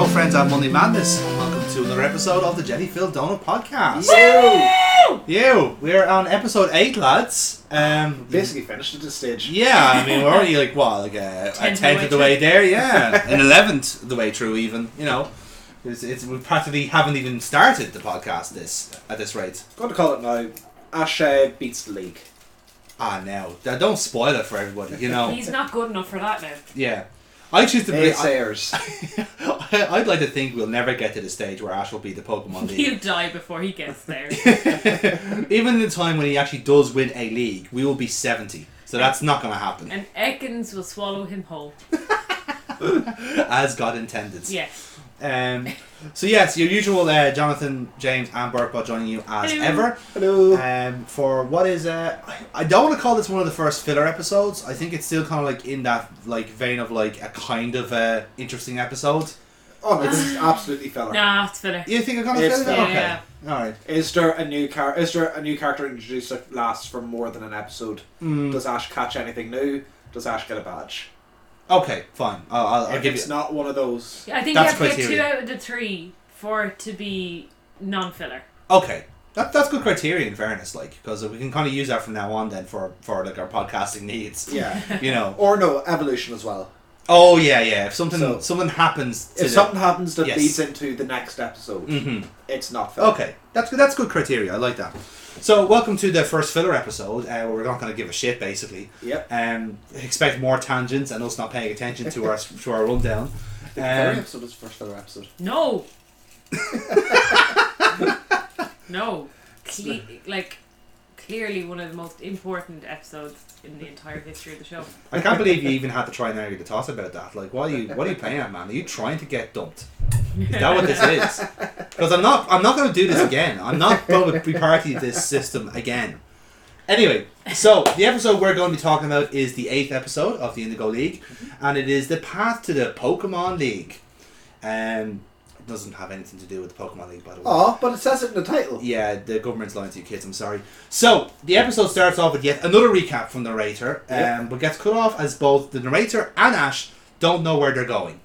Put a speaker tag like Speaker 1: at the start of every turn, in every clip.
Speaker 1: Hello, everybody. It's your old friends at Monday Madness. and Welcome to another episode of the Jelly Filled Donut Podcast. You, we're on episode eight, lads. Um,
Speaker 2: Basically finished at this stage.
Speaker 1: yeah, I mean, we're already like what, like a, a
Speaker 3: Tenth
Speaker 1: tenth
Speaker 3: of
Speaker 1: of
Speaker 3: the
Speaker 1: the
Speaker 3: way
Speaker 1: way there, yeah, an eleventh the way through, even. You know, it's, it's we practically haven't even started the podcast this at this rate.
Speaker 2: Got to call it now. Ash uh, beats the league.
Speaker 1: Ah, now don't spoil it for everybody. You know,
Speaker 3: He's not good enough for that now.
Speaker 1: yeah. I choose to believe. I,
Speaker 2: Naysayers.
Speaker 1: I'd like to think we'll never get to the stage where Ash will be the Pokemon League.
Speaker 3: He'll die before he gets there.
Speaker 1: Even in the time when he actually does win a league, we will be 70. So that's not going to happen,
Speaker 3: and Ekans will swallow him whole.
Speaker 1: as God intended.
Speaker 3: Yes.
Speaker 1: Um, so, yes, your usual uh, Jonathan, James, and Burkbot joining you as
Speaker 3: Hello.
Speaker 1: ever.
Speaker 2: Hello.
Speaker 1: Um, for what is, uh, I, I don't want to call this one of the first filler episodes. I think it's still kind of like in that like vein of like a kind of uh, interesting episode.
Speaker 2: oh no, this is absolutely filler.
Speaker 3: Nah, it's filler.
Speaker 1: You think I'm kind of
Speaker 2: It's
Speaker 1: filler?
Speaker 2: filler.
Speaker 1: Okay.
Speaker 3: Yeah.
Speaker 1: All right.
Speaker 2: Is there a new car? Is there a new character introduced that lasts for more than an episode?
Speaker 1: Mm,
Speaker 2: Does Ash catch anything new? Does Ash get a badge?
Speaker 1: Okay, fine. I'll, I'll, I'll
Speaker 2: if
Speaker 1: give
Speaker 2: it's
Speaker 1: you.
Speaker 2: not one of those,
Speaker 3: I think
Speaker 1: That's
Speaker 3: you have to get two
Speaker 1: criteria.
Speaker 3: out of the three for it to be non-filler.
Speaker 1: Okay, that, that's good criteria in fairness, like because we can kind of use that from now on then for for like our podcasting needs.
Speaker 2: yeah.
Speaker 1: You know.
Speaker 2: or no, evolution as well.
Speaker 1: Oh yeah, yeah. If something
Speaker 2: So-
Speaker 1: something happens, to
Speaker 2: If
Speaker 1: the-
Speaker 2: something happens that
Speaker 1: Yes.
Speaker 2: leads into the next episode,
Speaker 1: Mhm.
Speaker 2: it's not filler.
Speaker 1: Okay, that's good. That's good criteria. I like that. So welcome to the first filler episode, uh, where we're not going to give a shit basically.
Speaker 2: Yep.
Speaker 1: Um, expect more tangents and us not paying attention to our to our rundown.
Speaker 2: The filler
Speaker 1: Um,
Speaker 2: episode is the first filler episode.
Speaker 3: No. no. Cle- like clearly one of the most important episodes in the entire history of the show.
Speaker 1: I can't believe you even had to try and argue the toss about that. Like, what are you what are you playing at, man? Are you trying to get dumped? Is that what this is? Because I'm not I'm not going to do this again. I'm not going to be party to this system again. Anyway, so the episode we're going to be talking about is the eighth episode of the Indigo League, and it is the path to the Pokemon League. Um, doesn't have anything to do with the Pokemon League, by the way.
Speaker 2: Oh, but it says it in the title.
Speaker 1: Yeah, the government's lying to you kids, I'm sorry. So, the episode starts off with yet another recap from the narrator,
Speaker 2: Yep.
Speaker 1: um, but gets cut off as both the narrator and Ash don't know where they're going.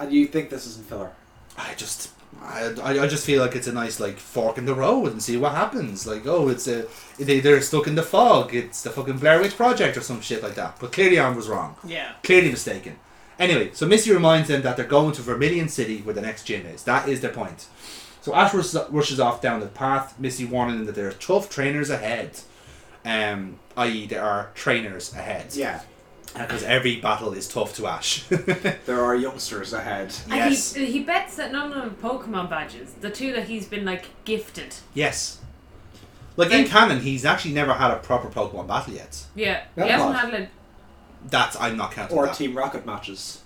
Speaker 2: And you think this isn't filler?
Speaker 1: I just. I, I I just feel like it's a nice like fork in the road and see what happens. Like oh, it's a they they're stuck in the fog. It's the fucking Blair Witch Project or some shit like that. But clearly, I was wrong.
Speaker 3: Yeah.
Speaker 1: Clearly mistaken. Anyway, so Misty reminds them that they're going to Vermilion City where the next gym is. That is their point. So Ash rushes, rushes off down the path, Misty warning them that there are tough trainers ahead. Um, i.e., there are trainers ahead.
Speaker 2: Yeah.
Speaker 1: Because every battle is tough to Ash.
Speaker 2: There are youngsters ahead.
Speaker 1: yes.
Speaker 3: And he, he bets that none of the Pokemon badges, the two that he's been like gifted.
Speaker 1: yes. Like in
Speaker 3: Like-
Speaker 1: canon, he's actually never had a proper Pokemon battle yet.
Speaker 3: Yeah.
Speaker 2: That
Speaker 3: he hasn't
Speaker 2: lot.
Speaker 3: had like
Speaker 1: That's I'm not counting
Speaker 2: Or
Speaker 1: that.
Speaker 2: Team Rocket matches.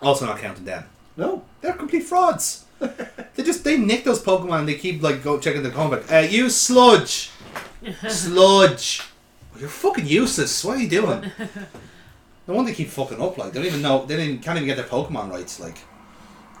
Speaker 1: Also not counting them.
Speaker 2: No.
Speaker 1: They're complete frauds. they just they nick those Pokemon and they keep like go checking the comeback. Uh, you sludge, sludge. You're fucking useless. What are you doing? No wonder they keep fucking up. Like they don't even know. They didn't, can't even get their Pokemon rights. Like,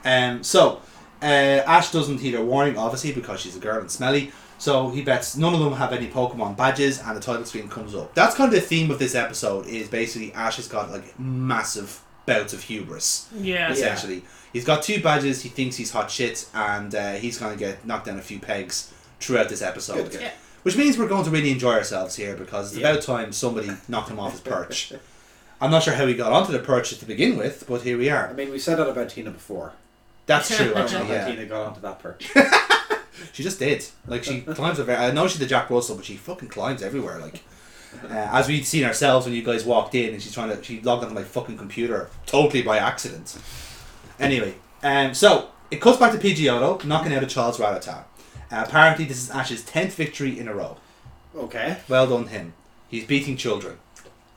Speaker 1: um. So, uh, Ash doesn't heed her warning, obviously, because she's a girl and smelly. So he bets none of them have any Pokemon badges, and the title screen comes up. That's kind of the theme of this episode. Is basically Ash has got like massive bouts of hubris
Speaker 3: Yeah.
Speaker 1: essentially. He's got two badges. He thinks he's hot shit, and uh, he's going to get knocked down a few pegs throughout this episode.
Speaker 2: Good.
Speaker 3: Yeah.
Speaker 1: Which means we're going to really enjoy ourselves here because it's
Speaker 2: Yeah.
Speaker 1: about time somebody knocked him off his perch. I'm not sure how he got onto the perch to begin with, but here we are.
Speaker 2: I mean, we said that about Tina before.
Speaker 1: That's true,
Speaker 2: I don't know
Speaker 1: actually.
Speaker 2: how
Speaker 1: Yeah,
Speaker 2: Tina got onto that perch.
Speaker 1: she just did. Like she climbs over. I know she's the Jack Russell, but she fucking climbs everywhere. Like. Uh, as we'd seen ourselves when you guys walked in, and she's trying to she logged onto my fucking computer totally by accident. Anyway, um, so it cuts back to Pidgeotto knocking out a Charles Rattata. Uh, apparently, this is Ash's tenth victory in a row.
Speaker 2: okay.
Speaker 1: Well done, him. He's beating children.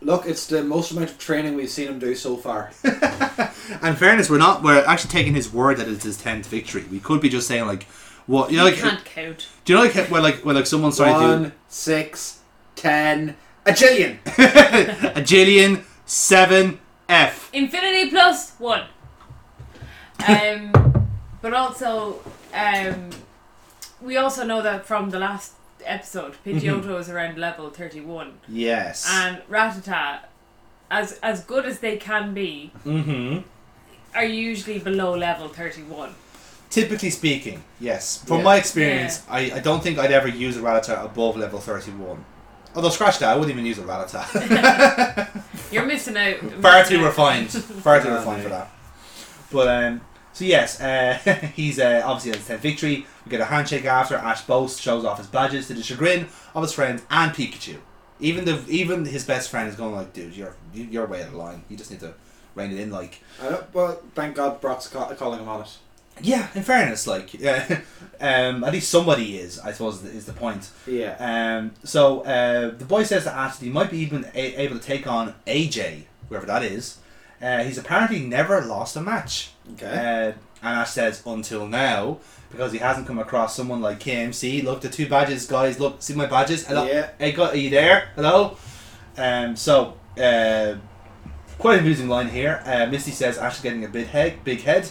Speaker 2: Look, it's the most amount of training we've seen him do so far.
Speaker 1: In fairness, we're not. We're actually taking his word that it's his tenth victory. We could be just saying like, what you know,
Speaker 3: you
Speaker 1: like,
Speaker 3: can't count.
Speaker 1: do you know like when like when like someone's trying to
Speaker 2: One, six, ten, a jillion.
Speaker 1: a jillion seven F.
Speaker 3: Infinity plus one. Um, but also, um, we also know that from the last episode, Pidgeotto is around level thirty-one,
Speaker 1: Yes.
Speaker 3: and Rattata, as as good as they can be,
Speaker 1: mm-hmm.
Speaker 3: are usually below level 31.
Speaker 1: Typically speaking, yes. From
Speaker 2: Yeah.
Speaker 1: my experience, I, I don't think I'd ever use a Rattata above level 31. Although, scratch that, I wouldn't even use a Rattata.
Speaker 3: You're missing out.
Speaker 1: Far too
Speaker 3: out.
Speaker 1: refined. Far too refined for that. But, um, so yes, uh, he's uh, obviously has 10 victory. We get a handshake after. Ash boasts, shows off his badges to the chagrin of his friends and Pikachu. Even the even his best friend is going like, dude, you're you- you're way out of line. You just need to rein it in. Like,
Speaker 2: I don't, well, thank God Brock's calling him on it.
Speaker 1: Yeah, in fairness, like, yeah, um, at least somebody is. I suppose is the point.
Speaker 2: Yeah.
Speaker 1: Um, so uh, the boy says that he might be even a- able to take on AJ, whoever that is. Uh, he's apparently never lost a match.
Speaker 2: Okay.
Speaker 1: Uh, and Ash says until now because he hasn't come across someone like KMC. Look, the two badges, guys. Look, see my badges. Hello,
Speaker 2: Yeah.
Speaker 1: hey, gu- are you there? Hello. Um, so uh, quite an amusing line here. Uh, Misty says Ash is getting a big head. Big head.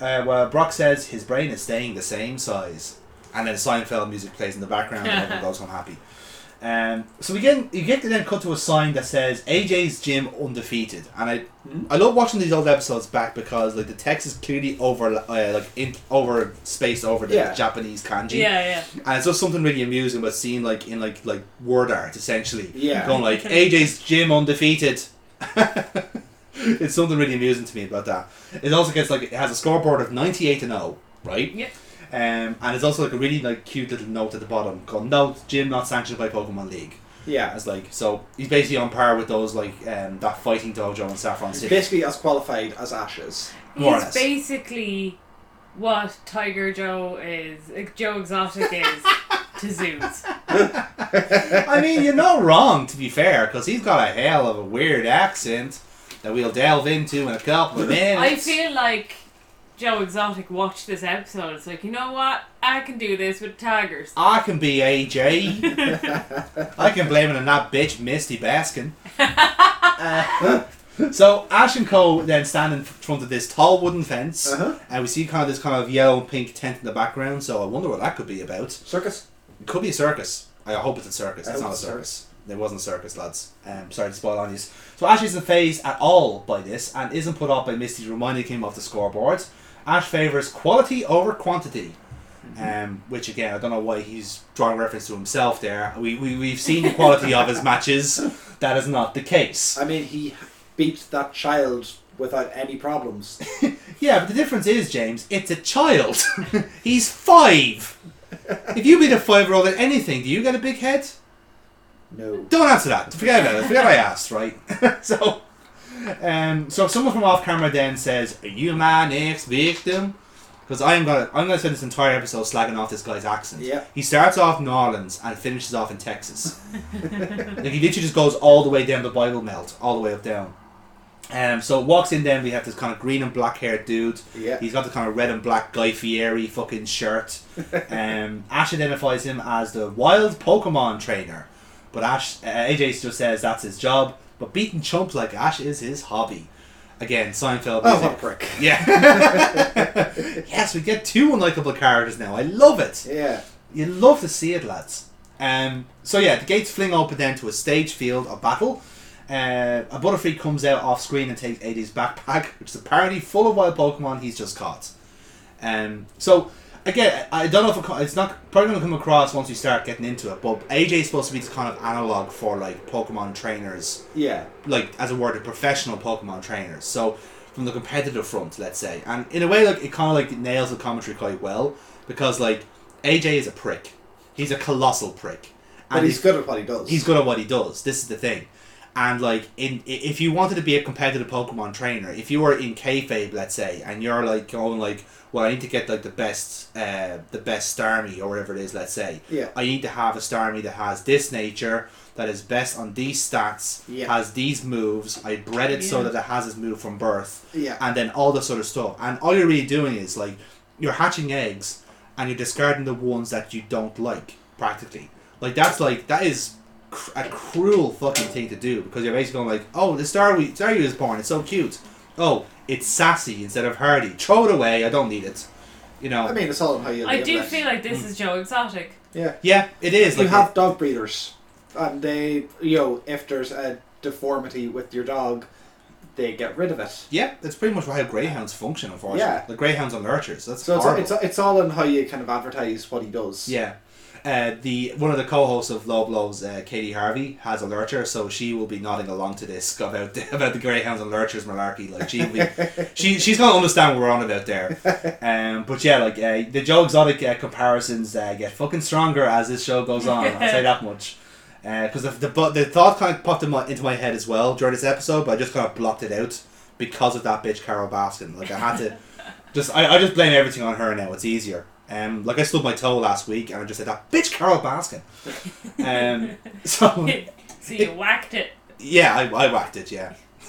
Speaker 1: Uh, while Brock says his brain is staying the same size. And then Seinfeld music plays in the background and everyone goes home happy. Um, so we get you get to then cut to a sign that says AJ's gym undefeated, and I
Speaker 2: Hmm?
Speaker 1: I love watching these old episodes back because like the text is clearly over uh, like in over spaced over the
Speaker 2: Yeah.
Speaker 1: Japanese kanji,
Speaker 3: Yeah, yeah.
Speaker 1: and it's just something really amusing about seeing like in like like word art essentially
Speaker 2: Yeah.
Speaker 1: going like AJ's gym undefeated. it's something really amusing to me about that. It also gets like it has a scoreboard of ninety eight and zero, right?
Speaker 3: Yep.
Speaker 1: Um, and it's also like a really like cute little note at the bottom called "Note: Gym not sanctioned by Pokemon League."
Speaker 2: Yeah.
Speaker 1: It's like so he's basically on par with those like um, that fighting dojo in Saffron
Speaker 2: He's
Speaker 1: City.
Speaker 2: basically as qualified as Ashes.
Speaker 1: More or
Speaker 3: He's
Speaker 1: less.
Speaker 3: basically what Tiger Joe is, uh, Joe Exotic is to zoos.
Speaker 1: I mean, you're not wrong to be fair, because he's got a hell of a weird accent that we'll delve into in a couple of minutes.
Speaker 3: I feel like Joe Exotic watched this episode. It's like, you know what? I can do this with tigers.
Speaker 1: I can be AJ. I can blame it on that bitch Misty Baskin. Uh, so Ash and Co then stand in front of this tall wooden fence,
Speaker 2: Uh-huh.
Speaker 1: and we see kind of this kind of yellow and pink tent in the background. So I wonder what that could be about.
Speaker 2: Circus?
Speaker 1: It could be a circus. I hope it's a circus.
Speaker 2: I
Speaker 1: It's not a
Speaker 2: it's a
Speaker 1: circus. It wasn't a circus, lads. Um, sorry to spoil on you. So Ash isn't phased at all by this and isn't put off by Misty's reminding him of the scoreboard. Ash favours quality over quantity. Um, which again, I don't know why he's drawing reference to himself there. We, we, we've seen the quality of his matches. That is not the case.
Speaker 2: I mean, he beat that child without any problems.
Speaker 1: Yeah, but the difference is, James, it's a child. he's five. If you beat a five year old at anything, do you get a big head?
Speaker 2: No.
Speaker 1: Don't answer that. Forget about it. Forget I asked, right? so, um, so if someone from off camera then says, "Are you my next victim?" Because I'm gonna, I'm gonna spend this entire episode slagging off this guy's accent.
Speaker 2: Yeah.
Speaker 1: He starts off in New Orleans and finishes off in Texas. like he literally just goes all the way down the Bible Belt, all the way up down. Um, so walks in. Then we have this kind of green and black haired dude.
Speaker 2: Yeah.
Speaker 1: He's got the kind of red and black Guy Fieri fucking shirt. Um, Ash identifies him as the wild Pokemon trainer, but Ash uh, AJ still says that's his job. But beating chumps like Ash is his hobby. Again, Seinfeld.
Speaker 2: Oh, what a prick.
Speaker 1: Yeah. yes, we get two unlikable characters now. I love it.
Speaker 2: Yeah.
Speaker 1: You love to see it, lads. Um, so yeah, the gates fling open then to a stage field of battle. Uh, a Butterfree comes out off screen and takes AJ's backpack, which is apparently full of wild Pokemon he's just caught. Um, so again, I don't know if it, it's not probably going to come across once we start getting into it, but AJ is supposed to be this kind of analog for like Pokemon trainers
Speaker 2: Yeah.
Speaker 1: like as a word, the professional Pokemon trainers. So from the competitive front, let's say, and in a way, like it kind of like nails the commentary quite well because like AJ is a prick. He's a colossal prick,
Speaker 2: But he's
Speaker 1: if-
Speaker 2: good at what he does.
Speaker 1: He's good at what he does. This is the thing. And like in if you wanted to be a competitive Pokemon trainer, if you were in kayfabe, let's say, and you're like going like, well, I need to get like the best, uh, the best Starmie or whatever it is, let's say.
Speaker 2: Yeah.
Speaker 1: I need to have a Starmie that has this nature, that is best on these stats,
Speaker 2: Yeah.
Speaker 1: has these moves. I bred it so that it has its move from birth,
Speaker 2: Yeah.
Speaker 1: and then all this sort of stuff. And all you're really doing is like you're hatching eggs, and you're discarding the ones that you don't like, practically. Like that's like that is cr- a cruel fucking thing to do because you're basically going like, oh, the Staryu Staryu is born. It's so cute. Oh, it's sassy instead of hardy. Throw it away. I don't need it. You know.
Speaker 2: I mean, it's all in how you
Speaker 3: I
Speaker 2: live
Speaker 3: do
Speaker 2: it.
Speaker 3: feel like this mm. is Joe Exotic.
Speaker 2: Yeah.
Speaker 1: yeah, it is.
Speaker 2: you
Speaker 1: Like
Speaker 2: have dog breeders, and they, you know, if there's a deformity with your dog, they get rid of it.
Speaker 1: Yeah, that's pretty much how greyhounds function. Unfortunately,
Speaker 2: Yeah.
Speaker 1: the greyhounds are lurchers. That's
Speaker 2: So
Speaker 1: horrible.
Speaker 2: it's, it's it's all in how you kind of advertise what he does.
Speaker 1: Yeah. Uh, the one of the co-hosts of Low Blows, uh, Katie Harvey, has a lurcher, so she will be nodding along to this about the, about the greyhounds and lurchers malarkey. Like she, be, she she's gonna understand what we're on about there. Um, but yeah, like uh, the Joe Exotic uh, comparisons uh, get fucking stronger as this show goes on. I'll say that much. Because the, the the thought kind of popped in my, into my head as well during this episode, but I just kind of blocked it out because of that bitch Carol Baskin. Like I had to just I, I just blame everything on her now. It's easier. Um, like I stubbed my toe last week and I just said that bitch Carol Baskin. Um, so
Speaker 3: so you whacked it.
Speaker 1: yeah, I, I whacked it. Yeah.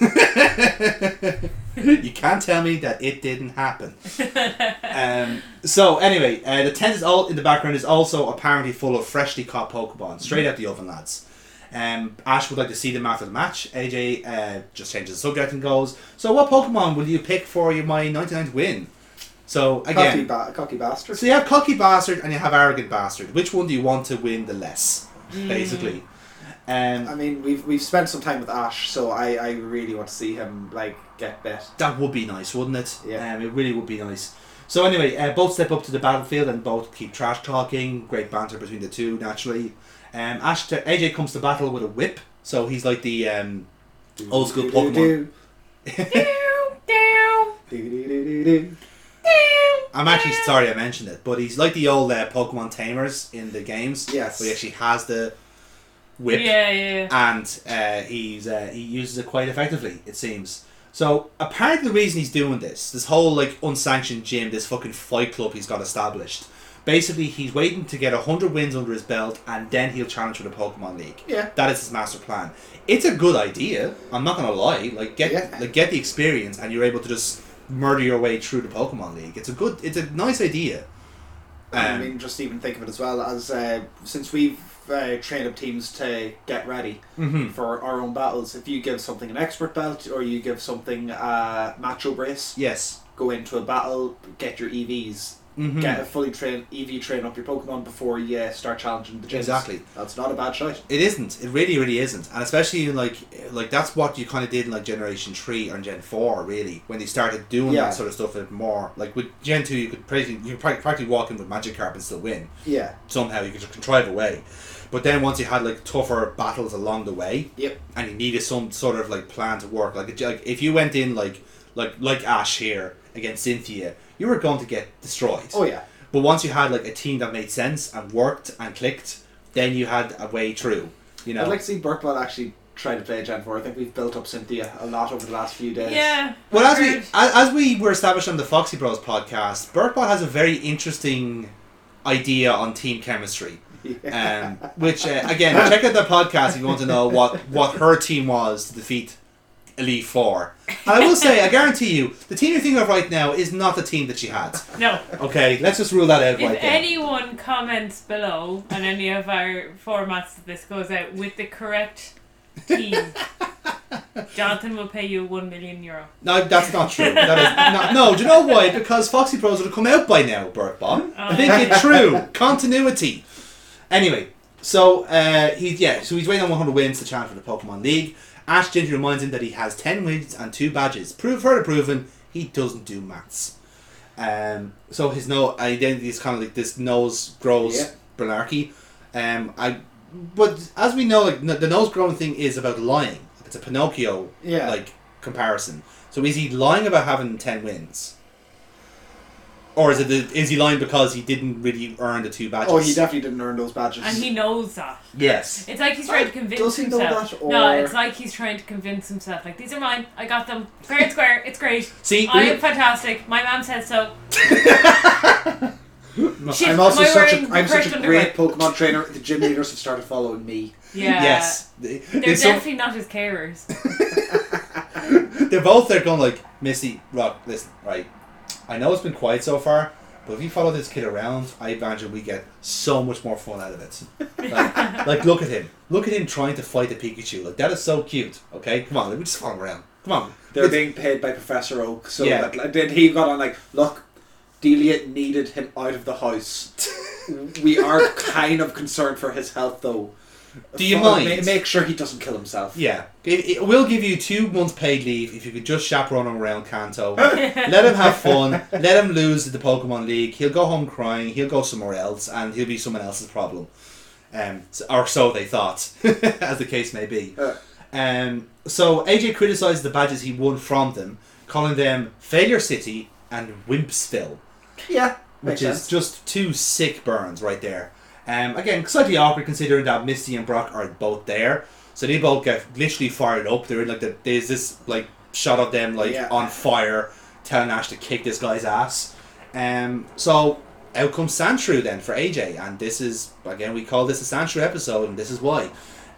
Speaker 1: you can't tell me that it didn't happen. Um, so anyway, uh, the tent is all in the background is also apparently full of freshly caught Pokemon, straight out the oven, lads. Um, Ash would like to see them after the match. AJ uh, just changes the subject and goes, "So what Pokemon will you pick for your my 99th win?" So
Speaker 2: Cocky,
Speaker 1: again,
Speaker 2: ba- cocky bastard.
Speaker 1: so you have cocky bastard and you have arrogant bastard. Which one do you want to win the less, basically? Um,
Speaker 2: I mean, we've we've spent some time with Ash, so I, I really want to see him like get bet.
Speaker 1: That would be nice, wouldn't it?
Speaker 2: Yeah.
Speaker 1: Um, it really would be nice. So anyway, uh, both step up to the battlefield and both keep trash talking. Great banter between the two, naturally. Um, Ash to, AJ comes to battle with a whip, so he's like the um, Old school Pokemon. I'm actually sorry I mentioned it, but he's like the old uh, Pokemon tamers in the games.
Speaker 2: Yes.
Speaker 1: where he actually has the whip.
Speaker 3: Yeah, yeah.
Speaker 1: and uh, he's uh, he uses it quite effectively. It seems. So apparently the reason he's doing this, this whole like unsanctioned gym, this fucking fight club he's got established. Basically, he's waiting to get hundred wins under his belt, and then he'll challenge for the Pokemon League.
Speaker 2: Yeah.
Speaker 1: that is his master plan. It's a good idea. I'm not gonna lie. Like get
Speaker 2: Yeah.
Speaker 1: like get the experience, and you're able to just murder your way through the Pokemon League. It's a good. It's a nice idea.
Speaker 2: I
Speaker 1: Um,
Speaker 2: mean, just even think of it as well as uh, since we've uh, trained up teams to get ready
Speaker 1: mhm.
Speaker 2: for our own battles. If you give something an expert belt or you give something a macho brace,
Speaker 1: Yes.
Speaker 2: go into a battle, get your EVs,
Speaker 1: Mhm.
Speaker 2: get a fully trained EV train up your Pokemon before you uh, start challenging the gyms.
Speaker 1: Exactly.
Speaker 2: That's not a bad shot.
Speaker 1: It isn't. It really, really isn't. And especially in like, like that's what you kind of did in like Generation Three or Gen Four, really, when they started doing
Speaker 2: Yeah.
Speaker 1: that sort of stuff a bit more. Like with Gen Two, you could practically, you could practically walk in with Magikarp and still win
Speaker 2: Yeah.
Speaker 1: somehow. You could just contrive a way. But then once you had like tougher battles along the way,
Speaker 2: Yep.
Speaker 1: and you needed some sort of like plan to work. Like, like if you went in like like like Ash here against Cynthia, you were going to get destroyed.
Speaker 2: Oh yeah.
Speaker 1: But once you had like a team that made sense and worked and clicked, then you had a way through. You know.
Speaker 2: I'd like to see Burtball actually try to play Gen 4. I think we've built up Cynthia a lot over the last few days.
Speaker 3: Yeah.
Speaker 1: Well, as we as, as we were established on the Foxy Bros podcast, Burtbot has a very interesting idea on team chemistry. Um, which uh, again, check out the podcast if you want to know what what her team was to defeat Elite Four. And I will say, I guarantee you, the team you're thinking of right now is not the team that she had.
Speaker 3: No.
Speaker 1: Okay, let's just rule that out
Speaker 3: If
Speaker 1: right there.
Speaker 3: If anyone comments below on any of our formats that this goes out with the correct team, Jonathan will pay you one million euro.
Speaker 1: No, that's not true. That is not, no, do you know why? Because Foxy Bros would have come out by now, Burt Bob. I think it's true. Continuity. Anyway, so uh, he's yeah, so he's waiting on 100 wins to challenge for the Pokemon League. Ash gently reminds him that he has 10 wins and two badges. Prove further proven he doesn't do maths. Um, so his no identity is kind of like this nose grows
Speaker 2: Yeah.
Speaker 1: Bernarchy. Um, I, but as we know, like the nose growing thing is about lying. It's a Pinocchio
Speaker 2: Yeah.
Speaker 1: like comparison. So is he lying about having ten wins, or is it the, is he lying because he didn't really earn the two badges?
Speaker 2: Oh, he definitely didn't earn those badges.
Speaker 3: And he knows that.
Speaker 1: yes.
Speaker 3: It's like he's trying to convince
Speaker 2: does he know
Speaker 3: himself.
Speaker 2: that,
Speaker 3: No,
Speaker 2: or-
Speaker 3: it's like he's trying to convince himself. Like these are mine. I got them fair and square. It's great.
Speaker 1: See,
Speaker 3: I am fantastic. My mom said so. Shit,
Speaker 2: I'm also
Speaker 3: am I
Speaker 2: such
Speaker 3: wearing
Speaker 2: a I'm such
Speaker 3: crushed
Speaker 2: a great? Pokemon trainer. The gym leaders have started following me.
Speaker 3: Yeah.
Speaker 1: yes. They-
Speaker 3: They're
Speaker 1: they some-
Speaker 3: definitely not his carers.
Speaker 1: they're both there going like Misty, Brock, listen, right? I know it's been quiet so far, but if you follow this kid around, I imagine we get so much more fun out of it. Like, like look at him. Look at him trying to fight a Pikachu. Like that is so cute. Okay, come on, let me just follow him around. Come on.
Speaker 2: They're
Speaker 1: It's-
Speaker 2: being paid by Professor Oak, so
Speaker 1: Yeah.
Speaker 2: that like, then he got on like, look, Delia needed him out of the house. we are kind of concerned for his health though.
Speaker 1: Do you mind?
Speaker 2: ma- Make sure he doesn't kill himself.
Speaker 1: Yeah, it, it will give you two months paid leave if you could just chaperone him around Kanto. let him have fun. Let him lose the Pokemon League. He'll go home crying. He'll go somewhere else, and he'll be someone else's problem. Um, or so they thought, as the case may be.
Speaker 2: Uh.
Speaker 1: Um, so AJ criticised the badges he won from them, calling them Failure City and Wimpsville
Speaker 2: Yeah.
Speaker 1: which
Speaker 2: Makes
Speaker 1: is
Speaker 2: sense.
Speaker 1: just two sick burns right there. Um, again, slightly awkward considering that Misty and Brock are both there, so they both get literally fired up. They're in like the there's this like shot of them like
Speaker 2: Yeah.
Speaker 1: on fire, telling Ash to kick this guy's ass. Um, so out comes Sandshrew then for AJ, and this is again we call this a Sandshrew episode, and this is why.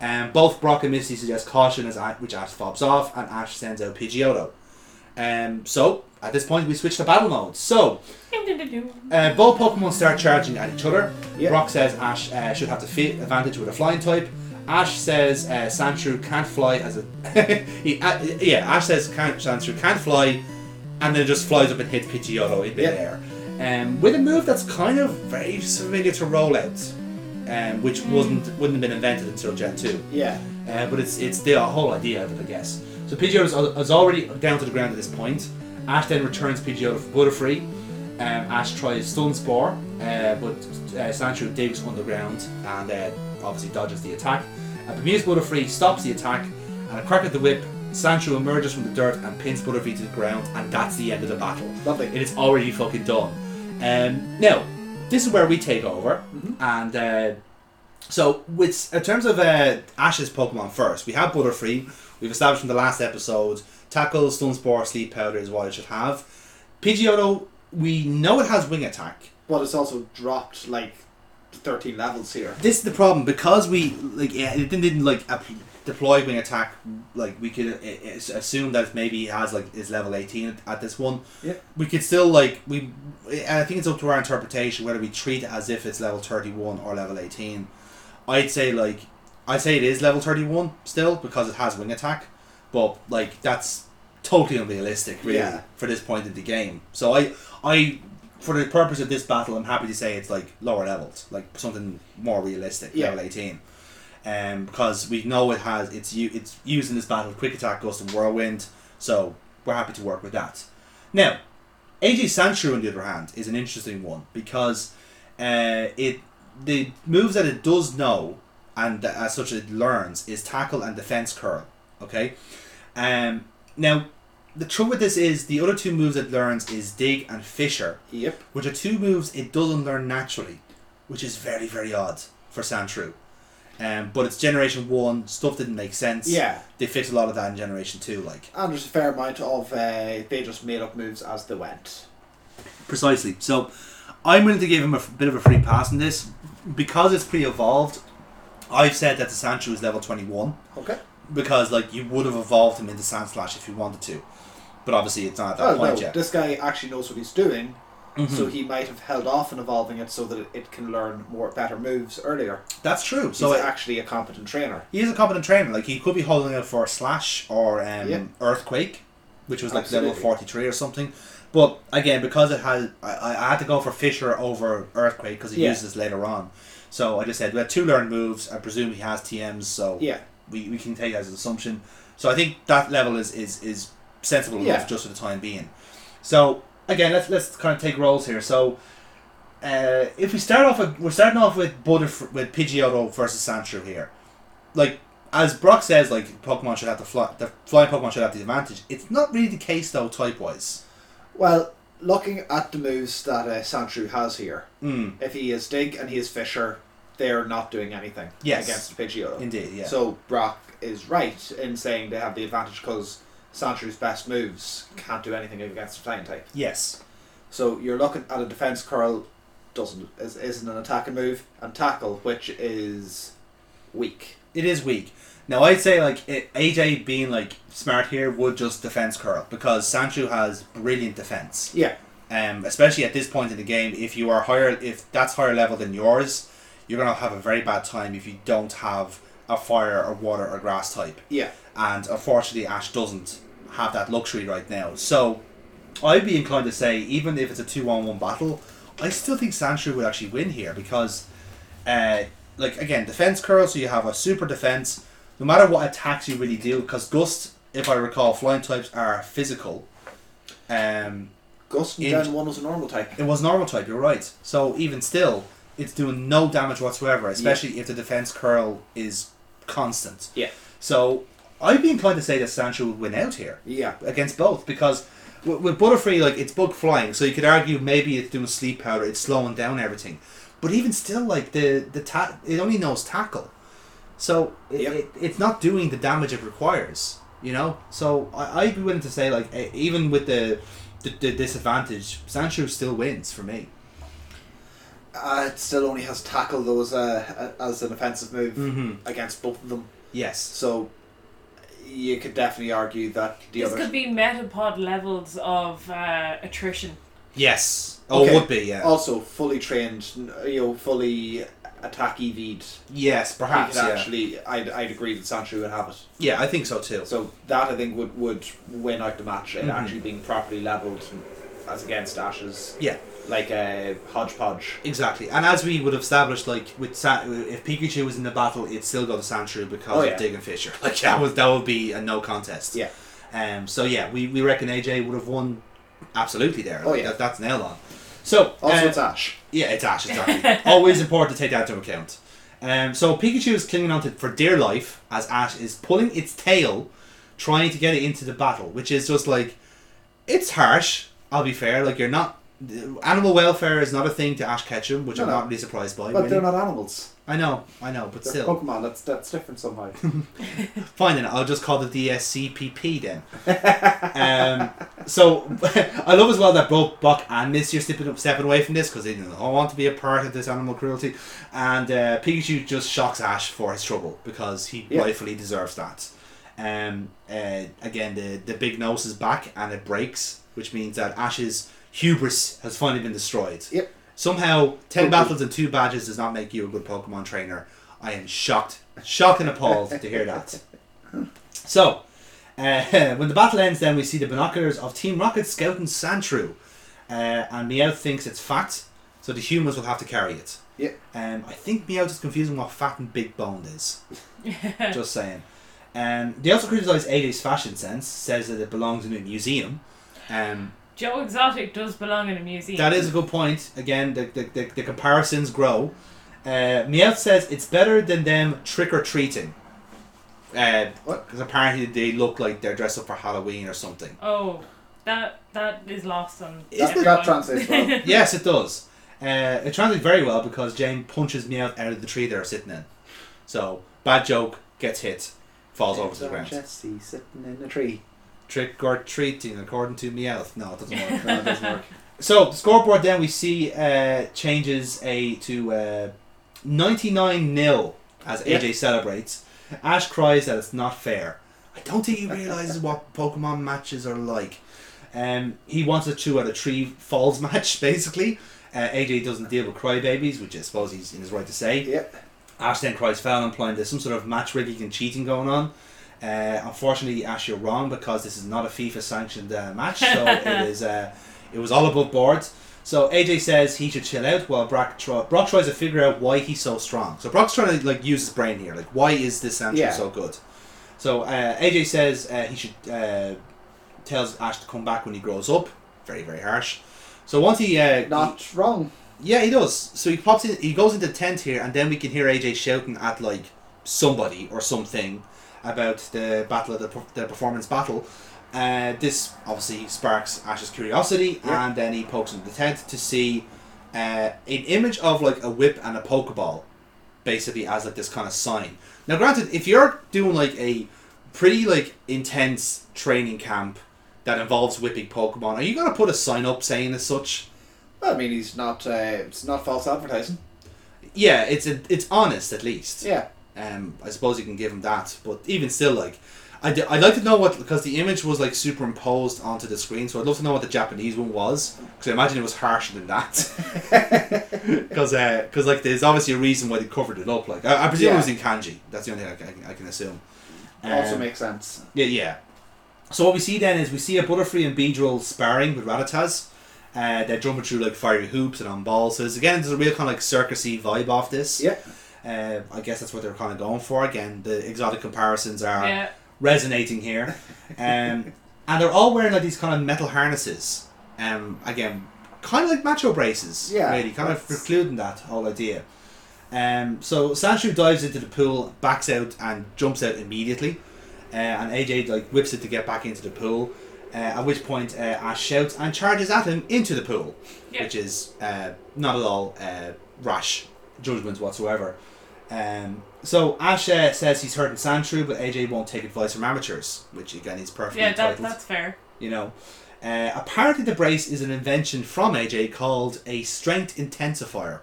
Speaker 1: Um, both Brock and Misty suggest caution as A- which Ash fobs off, and Ash sends out Pidgeotto. Um, so at this point we switch to battle mode. So uh, both Pokemon start charging at each other.
Speaker 2: Yep.
Speaker 1: Brock says Ash uh, should have the fit advantage with a flying type. Ash says uh, Sandshrew can't fly as a. he, uh, yeah, Ash says can't, Sandshrew can't fly, and then just flies up and hits Pidgeotto in
Speaker 2: Yep.
Speaker 1: midair. Um, with a move that's kind of very familiar to Rollout, um, which wasn't wouldn't have been invented until Gen two.
Speaker 2: Yeah.
Speaker 1: Uh, but it's it's the whole idea of it, I guess. So Pidgeotto is, is already down to the ground at this point. Ash then returns Pidgeotto for Butterfree. Um, Ash tries Stun Spore, uh, but uh, Sandshrew digs underground and uh, obviously dodges the attack. Uh, Bemused Butterfree stops the attack, and a crack at the whip, Sandshrew emerges from the dirt and pins Butterfree to the ground, and that's the end of the battle.
Speaker 2: Lovely.
Speaker 1: It is already fucking done. Um, now, this is where we take over, and uh, so with in terms of uh, Ash's Pokemon first, we have Butterfree. We've established from the last episode, Tackle, Stun Spore, Sleep Powder is what it should have. Pidgeotto, we know it has Wing Attack.
Speaker 2: But it's also dropped like 13 levels here.
Speaker 1: This is the problem because we like yeah, it didn't, didn't like app- deploy Wing Attack. Like we could uh, uh, assume that maybe it has like is level eighteen at, at this one.
Speaker 2: Yeah.
Speaker 1: we could still like we. I think it's up to our interpretation whether we treat it as if it's level thirty one or level eighteen. I'd say like I'd say it is level thirty one still because it has wing attack, but like that's totally unrealistic really
Speaker 2: Yeah.
Speaker 1: for this point in the game. So I I for the purpose of this battle, I'm happy to say it's like lower levels, like something more realistic,
Speaker 2: Yeah.
Speaker 1: level eighteen. Um, because we know it has it's u- it's used in this battle, quick attack, gust, and whirlwind. So we're happy to work with that. Now, AJ Sandshrew, on the other hand, is an interesting one because uh, it the moves that it does know and as such it learns is tackle and defense curl. Okay, um, now the trouble with this is the other two moves it learns is dig and fissure,
Speaker 2: Yep.
Speaker 1: which are two moves it doesn't learn naturally, which is very very odd for Sandshrew. Um, but it's generation one stuff didn't make sense.
Speaker 2: Yeah.
Speaker 1: they fixed a lot of that in generation two, like.
Speaker 2: And there's a fair amount of uh, they just made up moves as they went.
Speaker 1: Precisely. So I'm willing to give him a f- bit of a free pass in this because it's pre-evolved. I've said that the Sandshrew is level 21
Speaker 2: Okay.
Speaker 1: because like you would have evolved him into Sandslash if you wanted to, but obviously it's not at that
Speaker 2: Well,
Speaker 1: point
Speaker 2: no,
Speaker 1: yet.
Speaker 2: this guy actually knows what he's doing,
Speaker 1: Mhm.
Speaker 2: so he might have held off on evolving it so that it, can learn more better moves earlier.
Speaker 1: That's true.
Speaker 2: He's
Speaker 1: So
Speaker 2: actually a competent trainer.
Speaker 1: he is a competent trainer. Like he could be holding it for Slash or um,
Speaker 2: Yeah.
Speaker 1: Earthquake, which was like level 43 or something. But again, because it had, I, I I had to go for Fissure over Earthquake because he
Speaker 2: Yeah.
Speaker 1: uses this later on. So I just said we had two learned moves. I presume he has TMs, so
Speaker 2: Yeah.
Speaker 1: we, we can take that as an assumption. So I think that level is is, is sensible
Speaker 2: Yeah.
Speaker 1: enough just for the time being. So again, let's let's kind of take roles here. So uh, if we start off with we're starting off with Butterf- with Pidgeotto versus Sandshrew here. Like as Brock says, like Pokemon should have the fly the flying Pokemon should have the advantage. It's not really the case though, type wise.
Speaker 2: Well, looking at the moves that uh, Sandshrew has here,
Speaker 1: Mm,
Speaker 2: if he is Dig and he is Fissure, they're not doing anything
Speaker 1: Yes.
Speaker 2: against Pidgeotto.
Speaker 1: indeed, yeah.
Speaker 2: So Brock is right in saying they have the advantage because Sandshrews' best moves can't do anything against the flying type.
Speaker 1: yes.
Speaker 2: So you're looking at a defense curl doesn't is, isn't an attacking move and tackle which is weak.
Speaker 1: It is weak. Now I'd say like it, AJ being like smart here would just defense curl because Sandshrew has brilliant defense.
Speaker 2: Yeah.
Speaker 1: um, especially at this point in the game, if you are higher, if that's higher level than yours, you're gonna have a very bad time if you don't have a fire or water or grass type.
Speaker 2: Yeah.
Speaker 1: And unfortunately, Ash doesn't have that luxury right now. So, I'd be inclined to say, even if it's a two-on-one battle, I still think Sandshrew would actually win here because, uh, like again defense curl, so you have a super defense. No matter what attacks you really do, because gust, if I recall, flying types are physical. Um,
Speaker 2: Gust and
Speaker 1: In-
Speaker 2: 1 was a normal type.
Speaker 1: it was normal type. You're right. So even still, it's doing no damage whatsoever, especially if the defense curl is constant.
Speaker 2: Yeah.
Speaker 1: So I'd be inclined to say that Sancho would win out here
Speaker 2: Yeah.
Speaker 1: against both because with, with Butterfree, like it's bug flying, so you could argue maybe it's doing sleep powder, it's slowing down everything. But even still, like the the ta- it only knows tackle, so it,
Speaker 2: Yep.
Speaker 1: it, it's not doing the damage it requires. You know, so I, I'd be willing to say like even with the the, the disadvantage, Sancho still wins for me.
Speaker 2: Uh, it still only has tackle though as, a, as an offensive move
Speaker 1: Mm-hmm.
Speaker 2: against both of them.
Speaker 1: Yes.
Speaker 2: So you could definitely argue that the
Speaker 3: This
Speaker 2: other.
Speaker 3: could be metapod levels of uh, attrition.
Speaker 1: Yes. Oh,
Speaker 2: Okay.
Speaker 1: it would be. Yeah.
Speaker 2: Also, fully trained, you know, fully attack EV'd.
Speaker 1: yes,
Speaker 2: He
Speaker 1: perhaps.
Speaker 2: could
Speaker 1: Yeah.
Speaker 2: actually, I'd, I'd agree that Sancho would have it.
Speaker 1: yeah, I think so too.
Speaker 2: So that I think would, would win out the match. It
Speaker 1: Mhm.
Speaker 2: actually being properly levelled as against Ashes.
Speaker 1: Yeah.
Speaker 2: Like a hodgepodge.
Speaker 1: Exactly, and as we would have established, like with Sa- if Pikachu was in the battle, it'd still go to Sandshrew because
Speaker 2: Oh,
Speaker 1: of. Dig and Fissure. Like that was that would be a no contest.
Speaker 2: Yeah.
Speaker 1: Um. So yeah, we, we reckon AJ would have won absolutely there.
Speaker 2: Oh,
Speaker 1: Like,
Speaker 2: yeah.
Speaker 1: that, that's nailed on. So
Speaker 2: Also,
Speaker 1: uh,
Speaker 2: it's Ash.
Speaker 1: yeah, it's Ash exactly. Always important to take that into account. Um. So Pikachu is clinging on to for dear life as Ash is pulling its tail, trying to get it into the battle, which is just like, it's harsh. I'll be fair. Like you're not. Animal welfare is not a thing to Ash Ketchum, which
Speaker 2: No,
Speaker 1: I'm
Speaker 2: no.
Speaker 1: not really surprised by.
Speaker 2: But
Speaker 1: really.
Speaker 2: they're not animals.
Speaker 1: I know, I know, but
Speaker 2: They're
Speaker 1: still.
Speaker 2: Pokemon. That's that's different somehow.
Speaker 1: Fine then, I'll just call it the SCPP then. um, so, I love as well that both Brock and Misty are stepping, stepping away from this because they don't want to be a part of this animal cruelty. And uh, Pikachu just shocks Ash for his trouble because he
Speaker 2: Yeah.
Speaker 1: rightfully deserves that. Um, uh, again, the, the big nose is back and it breaks, which means that Ash's hubris has finally been destroyed.
Speaker 2: Yep.
Speaker 1: Somehow, 10
Speaker 2: Okay.
Speaker 1: battles and 2 badges does not make you a good Pokemon trainer. I am shocked, shocked and appalled to hear that. So, uh, when the battle ends, then we see the binoculars of Team Rocket scouting Sandshrew. Uh, and Meowth thinks it's fat, so the humans will have to carry it.
Speaker 2: Yeah.
Speaker 1: Um, I think Meowth is confusing what fat and big boned is. Just saying. Um, they also criticise AJ's fashion sense, says that it belongs in a museum. Um,
Speaker 3: Joe Exotic does belong in a museum.
Speaker 1: that is a good point. Again, the, the, the, the comparisons grow. Uh, Meowth says it's better than them trick or treating. Because
Speaker 2: What?
Speaker 1: apparently they look like they're dressed up for Halloween or something.
Speaker 3: Oh, that that is lost on.
Speaker 1: Is
Speaker 2: That, that translates well.
Speaker 1: yes, it does. Uh, it translates very well because Jane punches Meowth out of the tree they're sitting in. So, bad joke, gets hit, falls over to the ground.
Speaker 2: Jessie sitting in a tree.
Speaker 1: Trick or treating, according to Meowth. No, it doesn't work.
Speaker 2: No, it doesn't work.
Speaker 1: So the scoreboard then we see uh, changes a to uh, 99 nil as AJ
Speaker 2: Yeah.
Speaker 1: celebrates. Ash cries that it's not fair. I don't think he realizes what Pokemon matches are like. Um, he wants a two out of three falls match basically. Uh, AJ doesn't deal with crybabies, which I suppose he's in his right to say.
Speaker 2: Yep.
Speaker 1: Ash then cries foul, implying there's some sort of match rigging and cheating going on. Uh, unfortunately, Ash, you're wrong because this is not a FIFA sanctioned uh, match, so it is. Uh, it was all above board. So AJ says he should chill out while Brock, try, Brock tries to figure out why he's so strong. So Brock's trying to like use his brain here, like why is this Sancho
Speaker 2: Yeah.
Speaker 1: so good? So uh, AJ says uh, he should uh, tells Ash to come back when he grows up. Very very harsh. So once he uh,
Speaker 2: Not wrong.
Speaker 1: yeah, he does. So he pops in, he goes into the tent here, and then we can hear AJ shouting at like somebody or something about the battle of the, the performance battle. Uh, this obviously sparks Ash's curiosity,
Speaker 2: Yeah.
Speaker 1: and then he pokes into the tent to see uh, an image of like a whip and a pokeball, basically as like this kind of sign. Now, granted, if you're doing like a pretty like intense training camp that involves whipping Pokemon, are you gonna put a sign up saying as such?
Speaker 2: Well, I mean, he's not. Uh, it's not false advertising.
Speaker 1: Yeah, it's a, it's honest at least.
Speaker 2: Yeah.
Speaker 1: Um, I suppose you can give him that, but even still, like, I'd, I'd like to know what because the image was like superimposed onto the screen, so I'd love to know what the Japanese one was because I imagine it was harsher than that. Because because like there's obviously a reason why they covered it up. Like I, I presume it was in kanji. That's the only thing I can, I can assume.
Speaker 2: also
Speaker 1: Um,
Speaker 2: makes sense.
Speaker 1: yeah, yeah. So what we see then is we see a Butterfree and Beedrill sparring with Rattaz. Uh, they're jumping through like fiery hoops and on balls. So again, there's a real kind of like circusy vibe off this.
Speaker 2: Yeah.
Speaker 1: Uh, I guess that's what they're kind of going for. Again, the exotic comparisons are
Speaker 3: Yeah.
Speaker 1: resonating here. Um, and they're all wearing like these kind of metal harnesses. Um, again, kind of like macho braces.
Speaker 2: Yeah,
Speaker 1: Really, kind of precluding that whole idea. Um, so Sancho dives into the pool, backs out, and jumps out immediately. Uh, and AJ like whips it to get back into the pool. Uh, at which point uh, Ash shouts and charges at him into the pool,
Speaker 3: Yeah.
Speaker 1: which is uh, not at all uh, rash judgments whatsoever. Um, so Ash uh, says he's hurting Sandshrew, but AJ won't take advice from amateurs, which again is perfectly
Speaker 3: Yeah, that, that's fair.
Speaker 1: You know, uh, apparently the brace is an invention from AJ called a strength intensifier.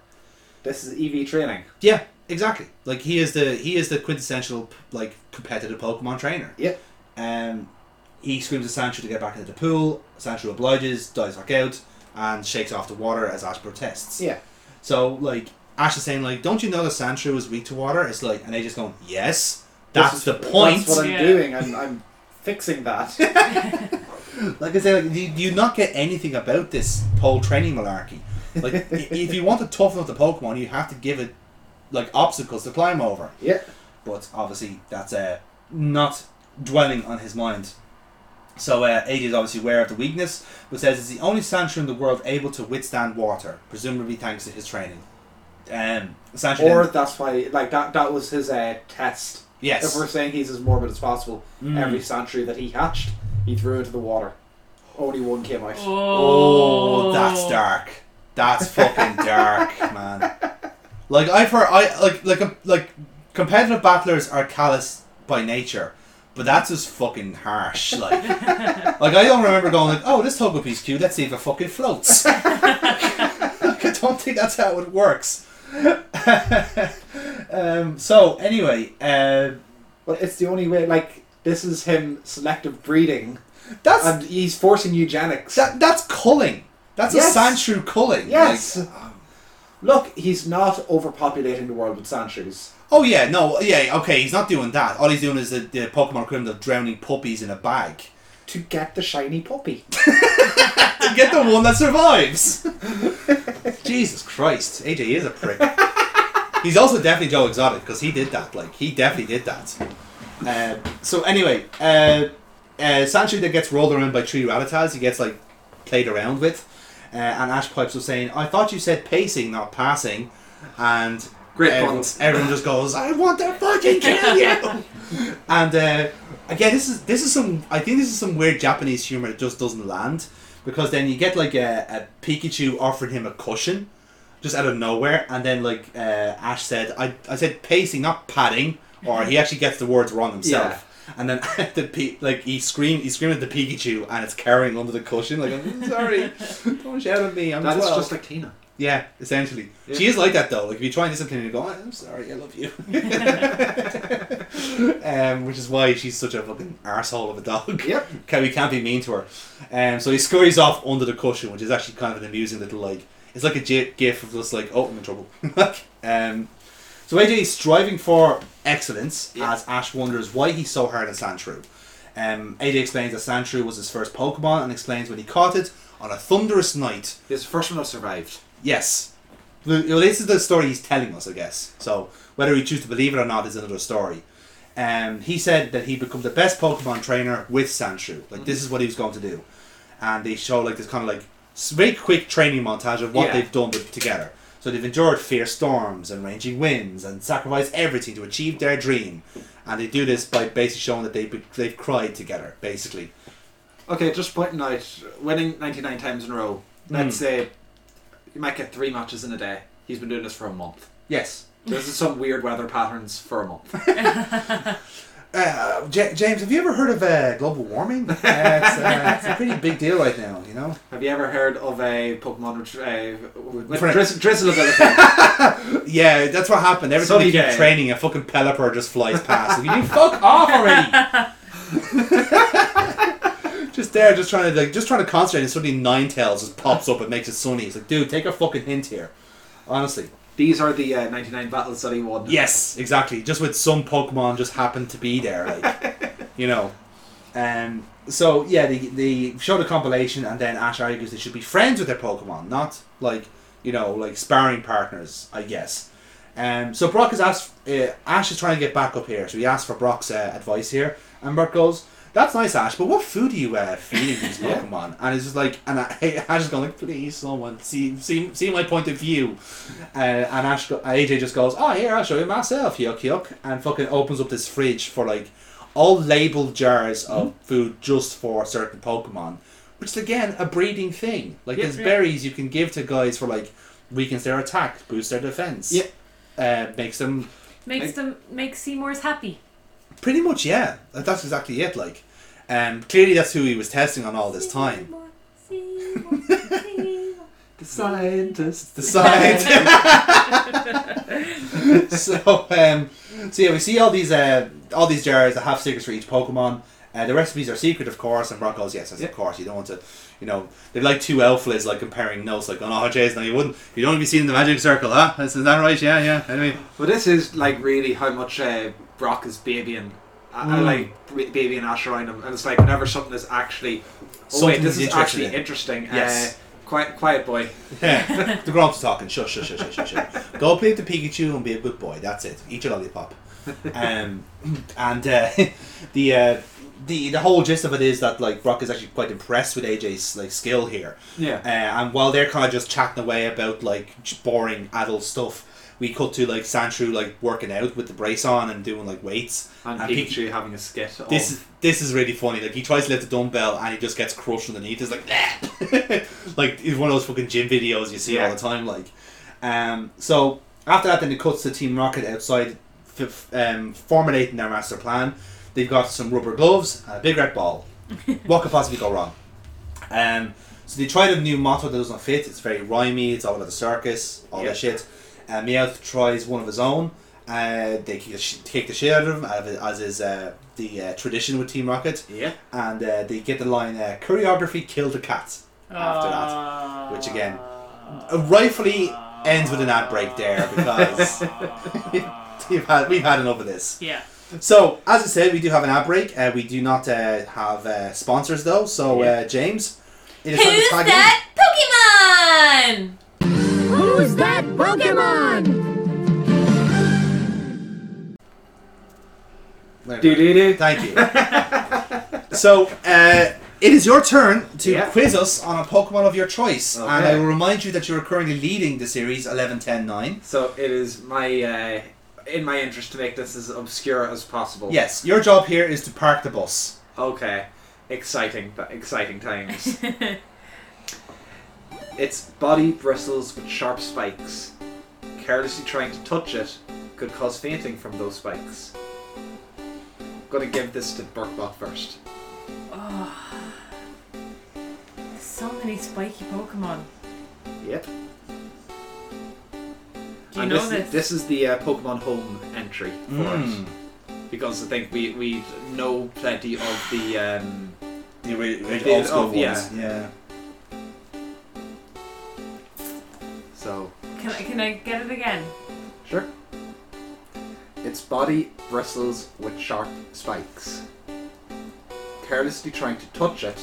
Speaker 2: This is EV training.
Speaker 1: Yeah, exactly. Like he is the he is the quintessential like competitive Pokemon trainer.
Speaker 2: Yep.
Speaker 1: Um, he screams at Sancho to get back into the pool. Sancho obliges, dives back out, and shakes off the water as Ash protests.
Speaker 2: Yeah.
Speaker 1: So like Ash is saying like, don't you know that Sancho is weak to water? It's like, and they just going, yes, that's
Speaker 2: This
Speaker 1: the point.
Speaker 2: That's what I'm
Speaker 3: Yeah.
Speaker 2: doing. I'm, I'm fixing that.
Speaker 1: like I say, like, do you, you not get anything about this whole training malarkey? Like, if you want to toughen up the Pokemon, you have to give it like obstacles to climb over.
Speaker 2: yeah.
Speaker 1: But obviously, that's uh, not dwelling on his mind. So uh, AJ is obviously aware of the weakness, but says it's the only Sandshrew in the world able to withstand water, presumably thanks to his training. Um, Sandshrew
Speaker 2: Or
Speaker 1: then-
Speaker 2: that's why, like that. That was his uh, test.
Speaker 1: yes,
Speaker 2: If we're saying he's as morbid as possible,
Speaker 1: Mm.
Speaker 2: every Sandshrew that he hatched, he threw into the water. Only one came out.
Speaker 1: Oh, that's dark. That's fucking dark, man. Like I've heard, I like like um, like competitive battlers are callous by nature, but that's just fucking harsh. Like, like I don't remember going like, oh, this Togepi's cute. Let's see if it fucking floats. like, I don't think that's how it works. Um, so anyway, uh,
Speaker 2: But it's the only way. Like this is him selective breeding,
Speaker 1: that's
Speaker 2: and he's forcing eugenics.
Speaker 1: that, that's culling. That's
Speaker 2: Yes.
Speaker 1: a Sandshrew culling.
Speaker 2: yes.
Speaker 1: Like,
Speaker 2: Look, he's not overpopulating the world with Sandshrews.
Speaker 1: Oh yeah, no, yeah, okay. He's not doing that. All he's doing is the, the Pokemon equivalent of drowning puppies in a bag
Speaker 2: To get the shiny puppy.
Speaker 1: to get the one that survives. Jesus Christ, AJ is a prick. He's also definitely Joe Exotic because he did that. Like he definitely did that. Uh, so anyway, uh, uh, Sandshrew that gets rolled around by three Rattatas, he gets like played around with, uh, and Ash Pipes was saying, "I thought you said pacing, not passing," and
Speaker 2: Great
Speaker 1: everyone, everyone just goes, "I want to fucking kill you!" and uh, again, this is this is some. I think this is some weird Japanese humor that just doesn't land because then you get like a, a Pikachu offering him a cushion just out of nowhere, and then like uh, Ash said, "I I said pacing, not padding," or he actually gets the words wrong himself. And then the P- like he scream he screamed at the Pikachu and it's carrying under the cushion like I'm sorry don't shout at me I'm
Speaker 2: That's
Speaker 1: 12."
Speaker 2: just like Tina.
Speaker 1: Yeah, essentially.
Speaker 2: Yeah.
Speaker 1: She is like that though. Like if you try and discipline her, you go, "Oh, I'm sorry, I love you. um, which is why she's such a fucking arsehole of a dog.
Speaker 2: Yep.
Speaker 1: Can we can't be mean to her. Um, so he scurries off under the cushion, which is actually kind of an amusing little like. It's like a gi- gif of just like, oh, I'm in trouble. um, so AJ is striving for excellence
Speaker 2: Yeah.
Speaker 1: as Ash wonders why he's so hard on Sandshrew. Um, AJ explains that Sandshrew was his first Pokemon and explains when he caught it on a thunderous night
Speaker 2: He's the first one that survived.
Speaker 1: Yes. Well, this is the story he's telling us, I guess. So whether we choose to believe it or not is another story. Um, he said that he'd become the best Pokemon trainer with Sandshrew. Like this is what he was going to do, and they show like this kind of like very quick training montage of what
Speaker 2: Yeah.
Speaker 1: they've done with, together. So they've endured fierce storms and ranging winds and sacrificed everything to achieve their dream, and they do this by basically showing that they've they've cried together, basically.
Speaker 2: Okay, just pointing out, winning 99 times in a row. Let's
Speaker 1: Mm.
Speaker 2: say you might get three matches in a day. He's been doing this for a month.
Speaker 1: Yes.
Speaker 2: This is some weird weather patterns for a month.
Speaker 1: Uh, J- James, have you ever heard of uh, global warming? Uh, it's, uh, it's a pretty big deal right now, you know.
Speaker 2: Have you ever heard of a Pokemon with, uh, with drizzle ability?
Speaker 1: Yeah, that's what happened. Every time
Speaker 2: Sunny
Speaker 1: you keep
Speaker 2: day.
Speaker 1: training, a fucking Pelipper just flies past. You fuck off already. Just there, just trying to like, just trying to concentrate, and suddenly Ninetales just pops up and makes it sunny. It's like, dude, take a fucking hint here. Honestly,
Speaker 2: These are the uh, 99 battles that he won.
Speaker 1: yes, exactly. Just with some Pokemon just happened to be there, like, you know. Um. So yeah, they they show the compilation, and then Ash argues they should be friends with their Pokemon, not like you know like sparring partners. I guess. Um, so Brock is asked. Uh, Ash is trying to get back up here, so he asks for Brock's uh, advice here, and Brock goes, "That's nice, Ash, but what food are you uh, feeding these
Speaker 2: Yeah.
Speaker 1: Pokemon?" And it's just like, and I, Ash is going like, "Please, someone see see see my point of view," uh, and Ash go, AJ just goes, "Oh, here, I'll show you myself, yuck yuck," and fucking opens up this fridge for like all labeled jars of food just for certain Pokemon, which is again a breeding thing. Like
Speaker 2: Yeah.
Speaker 1: there's
Speaker 3: Yeah.
Speaker 1: berries you can give to guys for like weakens their attack, boosts their defense.
Speaker 2: Yeah.
Speaker 1: Uh, makes them
Speaker 3: Makes
Speaker 2: Like-
Speaker 3: them makes Seymour's happy.
Speaker 1: Pretty much yeah. That's exactly it. Like, um, clearly that's who he was testing on all this time.
Speaker 2: The scientist.
Speaker 1: The science. so um, so yeah, we see all these uh, all these jars that have secrets for each Pokemon. Uh, the recipes are secret, of course, and Brock goes, yes, yes,
Speaker 2: Yeah.
Speaker 1: of course. You don't want to, you know, they're like two alphas, like comparing notes, like, oh no, Jason, no, you wouldn't, you don't want to be seen in the magic circle, huh? Is, that right? Yeah, yeah. Anyway,
Speaker 2: But this is like really how much uh, Brock is babying, uh,
Speaker 1: Mm.
Speaker 2: like babying Ash around him, and it's like whenever something is actually, oh
Speaker 1: Something
Speaker 2: wait, this is actually
Speaker 1: in.
Speaker 2: interesting.
Speaker 1: Yes.
Speaker 2: Uh, quiet, quiet boy.
Speaker 1: yeah. the Gromps are talking. Shush, shush, shush, shush, shush, shush. Go play with the Pikachu and be a good boy. That's it. Eat your lollipop. Um, and uh, the uh, the the whole gist of it is that like Brock is actually quite impressed with AJ's like skill here.
Speaker 2: Yeah.
Speaker 1: Uh, and while they're kind of just chatting away about like boring adult stuff, we cut to like Sandshrew like working out with the brace on and doing like weights.
Speaker 2: And,
Speaker 1: And Pik-
Speaker 2: Pikachu having a skit.
Speaker 1: This
Speaker 2: of,
Speaker 1: is this is really funny. Like he tries to lift the dumbbell and he just gets crushed underneath. It's like like it's one of those fucking gym videos you see all the time. Like, um, so after that, then it cuts to Team Rocket outside, f- um, formulating their master plan. They've got some rubber gloves and a big red ball. what could possibly go wrong? Um, so they tried a new motto that doesn't fit. It's very rhymey. It's all about the circus, all
Speaker 2: Yeah.
Speaker 1: that shit. Uh, Meowth tries one of his own. Uh, they kick the, sh- kick the shit out of him, as is- uh, the uh, tradition with Team Rocket.
Speaker 2: yeah.
Speaker 1: And uh, they get the line, uh, choreography kill the cat. After that,
Speaker 3: that,
Speaker 1: which again, Uh, rightfully ends with an ad break there because we've had, we've had enough of this.
Speaker 3: yeah.
Speaker 1: So, as I said, we do have an ad break. Uh, we do not uh, have uh, sponsors though. So, uh, James, it is time to
Speaker 3: Who's
Speaker 1: tag
Speaker 3: that Pokemon?
Speaker 4: Who's that Pokemon?
Speaker 1: in.
Speaker 2: Do do do.
Speaker 1: Thank you. so, uh, it is your turn to
Speaker 2: Yeah.
Speaker 1: quiz us on a Pokemon of your choice. And I will remind you that you are currently leading the series 11 10 9.
Speaker 2: So it is my uh, in my interest to make this as obscure as possible.
Speaker 1: Yes, your job here is to park the bus.
Speaker 2: Okay. Exciting, exciting times. its body bristles with sharp spikes. Carelessly trying to touch it could cause fainting from those spikes. I'm gonna give this to Burkbot first.
Speaker 3: Oh. So many spiky Pokemon.
Speaker 2: Yep.
Speaker 3: Do you
Speaker 2: and
Speaker 3: know
Speaker 2: this,
Speaker 3: this?
Speaker 2: this is the uh, Pokemon Home entry for
Speaker 1: Mm.
Speaker 2: it. Because I think we, we know plenty of the um,
Speaker 1: The ori- ori-
Speaker 2: The-
Speaker 1: old school
Speaker 2: yeah.
Speaker 1: ones. Yeah.
Speaker 2: so
Speaker 3: Can I, can I get it again?
Speaker 2: Sure. Its body bristles with sharp spikes. Carelessly trying to touch it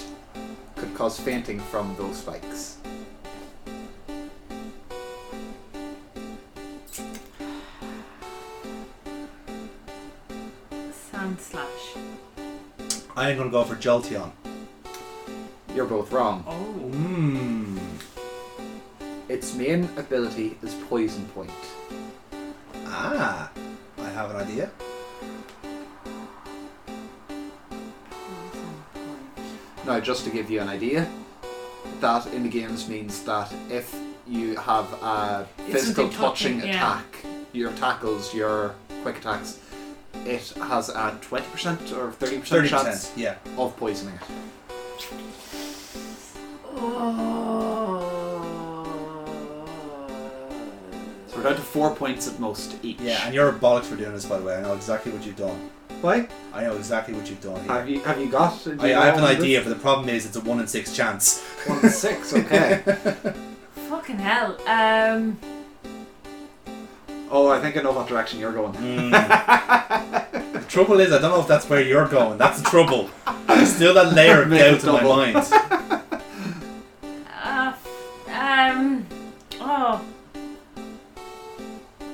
Speaker 2: could cause fainting from those spikes.
Speaker 3: Sandslash.
Speaker 1: I am going to go for Jolteon.
Speaker 2: You're both wrong.
Speaker 3: Oh.
Speaker 1: Mmm.
Speaker 2: Its main ability is Poison Point.
Speaker 1: Ah, I have an idea.
Speaker 2: Now, just to give you an idea, that in the games means that if you have a
Speaker 3: It's
Speaker 2: physical
Speaker 3: something
Speaker 2: touching
Speaker 3: touching, yeah.
Speaker 2: attack, your tackles, your quick attacks, it has a 20% or 30%,
Speaker 1: 30%.
Speaker 2: chance
Speaker 1: Yeah.
Speaker 2: of poisoning it. So we're down to four points at most each.
Speaker 1: Yeah, and you're a bollocks for doing this, by the way. I know exactly what you've done.
Speaker 2: Why?
Speaker 1: I know exactly what you've done here.
Speaker 2: Have you have you got? do you
Speaker 1: I,
Speaker 2: know
Speaker 1: I have an idea,
Speaker 2: is?
Speaker 1: but the problem is it's a 1 in 6 chance.
Speaker 2: One in six. Okay.
Speaker 3: Fucking hell. Um.
Speaker 2: Oh, I think I know what direction you're going.
Speaker 1: Mm. the trouble is, I don't know if that's where you're going. That's the trouble. There's still that layer of
Speaker 2: Make
Speaker 1: doubt in my mind.
Speaker 3: Uh, um. Oh.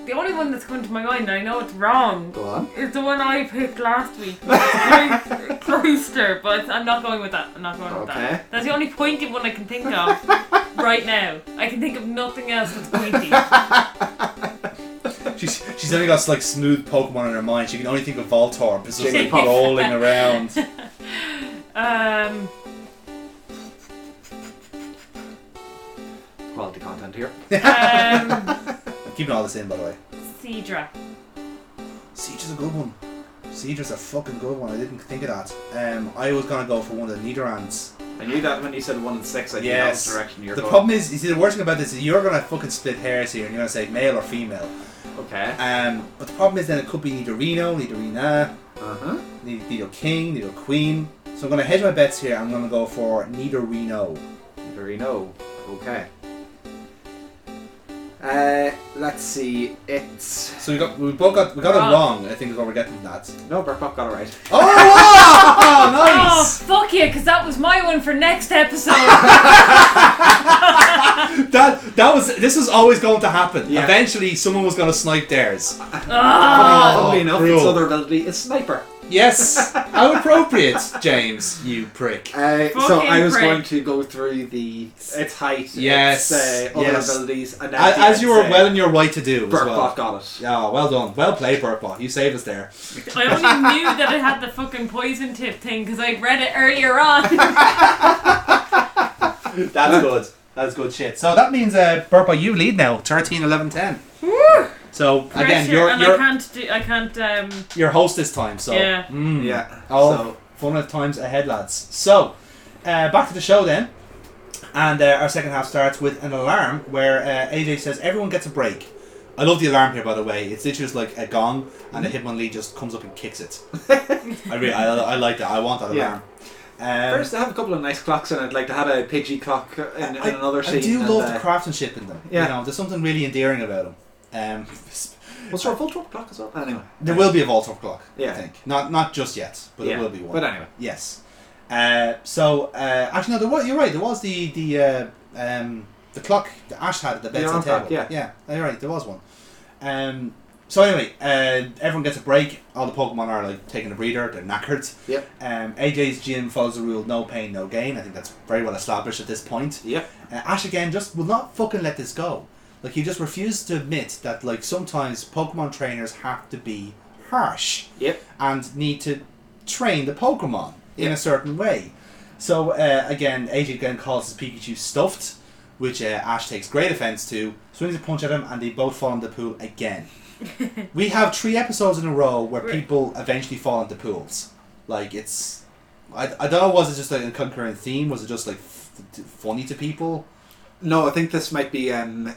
Speaker 3: The only one that's come to my mind. I know it's wrong.
Speaker 2: Go on.
Speaker 3: It's the one I picked last week. Cloy- Cloyster, but I'm not going with that. I'm not going with
Speaker 2: Okay.
Speaker 3: that. That's the only pointy one I can think of right now. I can think of nothing else that's pointy.
Speaker 1: She's, she's only got like smooth Pokemon in her mind. She can only think of Voltorb. It's just like
Speaker 2: Jigglypuff.
Speaker 1: rolling around.
Speaker 3: Um,
Speaker 2: Quality content here.
Speaker 3: um,
Speaker 1: I'm keeping all this in, by the way.
Speaker 3: Seadra.
Speaker 1: Siege is a good one. Siege is a fucking good one. I didn't think of that. Um, I was gonna go for one of the Nidoran's.
Speaker 2: I knew that when you said one and six. I knew
Speaker 1: Yes.
Speaker 2: that was the direction you're
Speaker 1: The
Speaker 2: going.
Speaker 1: problem is, you see, the worst thing about this is you're gonna fucking split hairs here, and you're gonna say male or female.
Speaker 2: Okay.
Speaker 1: Um, but the problem is then it could be Nidorino, Nidorina,
Speaker 2: Uh huh.
Speaker 1: Nid- Nidoking, Nido Queen. So I'm gonna hedge my bets here. I'm gonna go for Nidorino.
Speaker 2: Very no. Okay. Uh, let's see. It's
Speaker 1: So we got we both got we got
Speaker 3: Wrong.
Speaker 1: it wrong. I think is what we're getting That
Speaker 2: no. Burkbot got it right.
Speaker 1: Oh, wow!
Speaker 3: Oh,
Speaker 1: nice!
Speaker 3: fuck you, because that was my one for next episode.
Speaker 1: that that was this was always going to happen.
Speaker 2: Yeah.
Speaker 1: Eventually, someone was going to snipe theirs.
Speaker 3: oh.
Speaker 2: Funnily enough, its other ability is sniper.
Speaker 1: Yes, how appropriate, James, you prick.
Speaker 2: Uh, so
Speaker 3: Fucking
Speaker 2: I was
Speaker 3: prick.
Speaker 2: going to go through the its height,
Speaker 1: Yes,
Speaker 2: its uh, other
Speaker 1: yes.
Speaker 2: abilities, and then
Speaker 1: As, as you
Speaker 2: end
Speaker 1: were well in your right to do as
Speaker 2: Burkbot
Speaker 1: well.
Speaker 2: got it.
Speaker 1: Yeah, well done. Well played, Burkbot. You saved us there.
Speaker 3: I only knew that it had the fucking poison tip thing because I read it earlier on.
Speaker 1: That's good. That's good shit. So that means, uh, Burpa, you lead now, 13, 11, 10. So again,
Speaker 3: Pressure,
Speaker 1: you're
Speaker 3: and I
Speaker 1: you're
Speaker 3: can't do. I can't. Um.
Speaker 1: you're host this time. So
Speaker 3: Yeah.
Speaker 1: Mm.
Speaker 2: Yeah.
Speaker 1: Oh,
Speaker 2: So
Speaker 1: fun of times ahead, lads. So, uh, back to the show then. And uh, our second half starts with an alarm where uh, AJ says everyone gets a break. I love the alarm here, by the way. It's literally just like a gong, and the Hitmonlee just comes up and kicks it. I really, I, I like that. I want that
Speaker 2: Yeah.
Speaker 1: Um,
Speaker 2: first, I have a couple of nice clocks and I'd Like to have a Pidgey clock in, in
Speaker 1: I,
Speaker 2: another
Speaker 1: I do love
Speaker 2: uh,
Speaker 1: the craftsmanship in them.
Speaker 2: Yeah.
Speaker 1: You know, there's something really endearing about them. Um,
Speaker 2: Was there a Voltorb clock as well? Anyway.
Speaker 1: there will be a Voltorb clock,
Speaker 2: Yeah, I
Speaker 1: think. Not not just yet, but
Speaker 2: yeah.
Speaker 1: there will be one.
Speaker 2: But anyway.
Speaker 1: Yes. Uh, so uh, actually, no, there was. You're right. There was the the uh, um, the clock that Ash had at the
Speaker 2: The
Speaker 1: bedside table.
Speaker 2: clock, yeah.
Speaker 1: yeah. You're right. There was one. Um, so anyway, uh, everyone gets a break. All the Pokemon are like taking a breather. They're knackered.
Speaker 2: Yep.
Speaker 1: Um, AJ's gym follows the rule: no pain, no gain. I think that's very well established at this point.
Speaker 2: Yep.
Speaker 1: Uh, Ash again just will not fucking let this go. Like he just refuses to admit that like sometimes Pokemon trainers have to be harsh
Speaker 2: Yep.
Speaker 1: and need to train the Pokemon in
Speaker 2: Yeah.
Speaker 1: a certain way. So uh, again, AJ again calls his Pikachu stuffed, which uh, Ash takes great offense to. Swings a punch at him, and they both fall in the pool again. we have three episodes in a row where
Speaker 3: Right.
Speaker 1: people eventually fall into pools. Like it's, I, I don't know. Was it just like a concurrent theme? Was it just like f- t- funny to people?
Speaker 2: No, I think this might be um,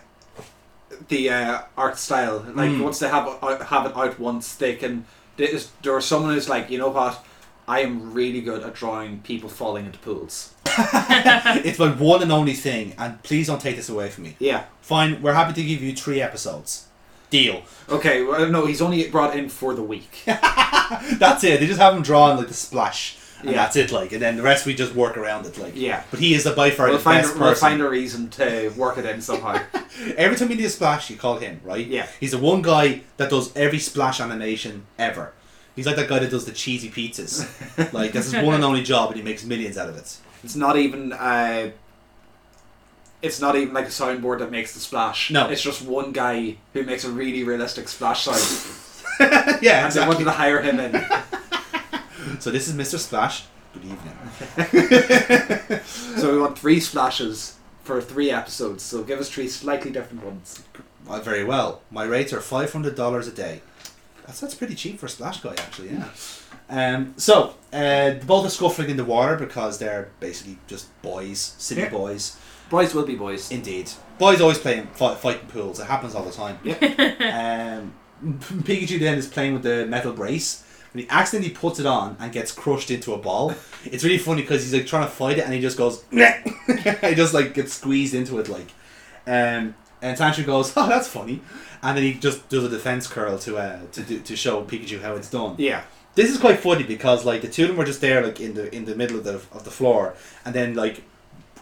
Speaker 2: the uh, art style. Like
Speaker 1: Mm.
Speaker 2: once they have uh, have it out once, they can. There's, there was someone who's like, you know what? I am really good at drawing people falling into pools.
Speaker 1: it's my one and only thing, and please don't take this away from me.
Speaker 2: Yeah.
Speaker 1: Fine, we're happy to give you three episodes. Deal.
Speaker 2: Okay. Well, no, he's only brought in for the week.
Speaker 1: That's it. They just have him drawn like the splash, and
Speaker 2: Yeah.
Speaker 1: that's it. Like, and then the rest we just work around it. Like,
Speaker 2: Yeah.
Speaker 1: But he is the by far
Speaker 2: We'll
Speaker 1: the
Speaker 2: find,
Speaker 1: best
Speaker 2: we'll
Speaker 1: person.
Speaker 2: find a reason to work it in somehow.
Speaker 1: Every time you need a splash, you call him, right?
Speaker 2: Yeah.
Speaker 1: He's the one guy that does every splash animation ever. He's like that guy that does the cheesy pizzas. like that's his one and only job, and he makes millions out of it.
Speaker 2: It's not even. Uh, it's not even like a soundboard that makes the splash.
Speaker 1: No.
Speaker 2: It's just one guy who makes a really realistic splash sound.
Speaker 1: yeah,
Speaker 2: and they wanted to hire him in.
Speaker 1: So this is Mr. Splash. Good evening.
Speaker 2: So we want three splashes for three episodes. So give us three slightly different ones.
Speaker 1: Uh, very well. My rates are five hundred dollars a day. That's that's pretty cheap for a splash guy, actually. Yeah. Um. So, uh, both are scuffling in the water because they're basically just boys, city
Speaker 2: Yeah.
Speaker 1: boys.
Speaker 2: Boys will be boys.
Speaker 1: Indeed, boys always playing fight, fighting pools. It happens all the time.
Speaker 2: Yeah.
Speaker 1: Um. Pikachu then is playing with the metal brace. And he accidentally puts it on and gets crushed into a ball. It's really funny because he's like trying to fight it and he just goes. he just like gets squeezed into it like. Um, and Tantrum goes, "Oh, that's funny," and then he just does a defense curl to uh, to do, to show Pikachu how it's done.
Speaker 2: Yeah.
Speaker 1: This is quite funny because like the two of them were just there like in the in the middle of the of the floor, and then like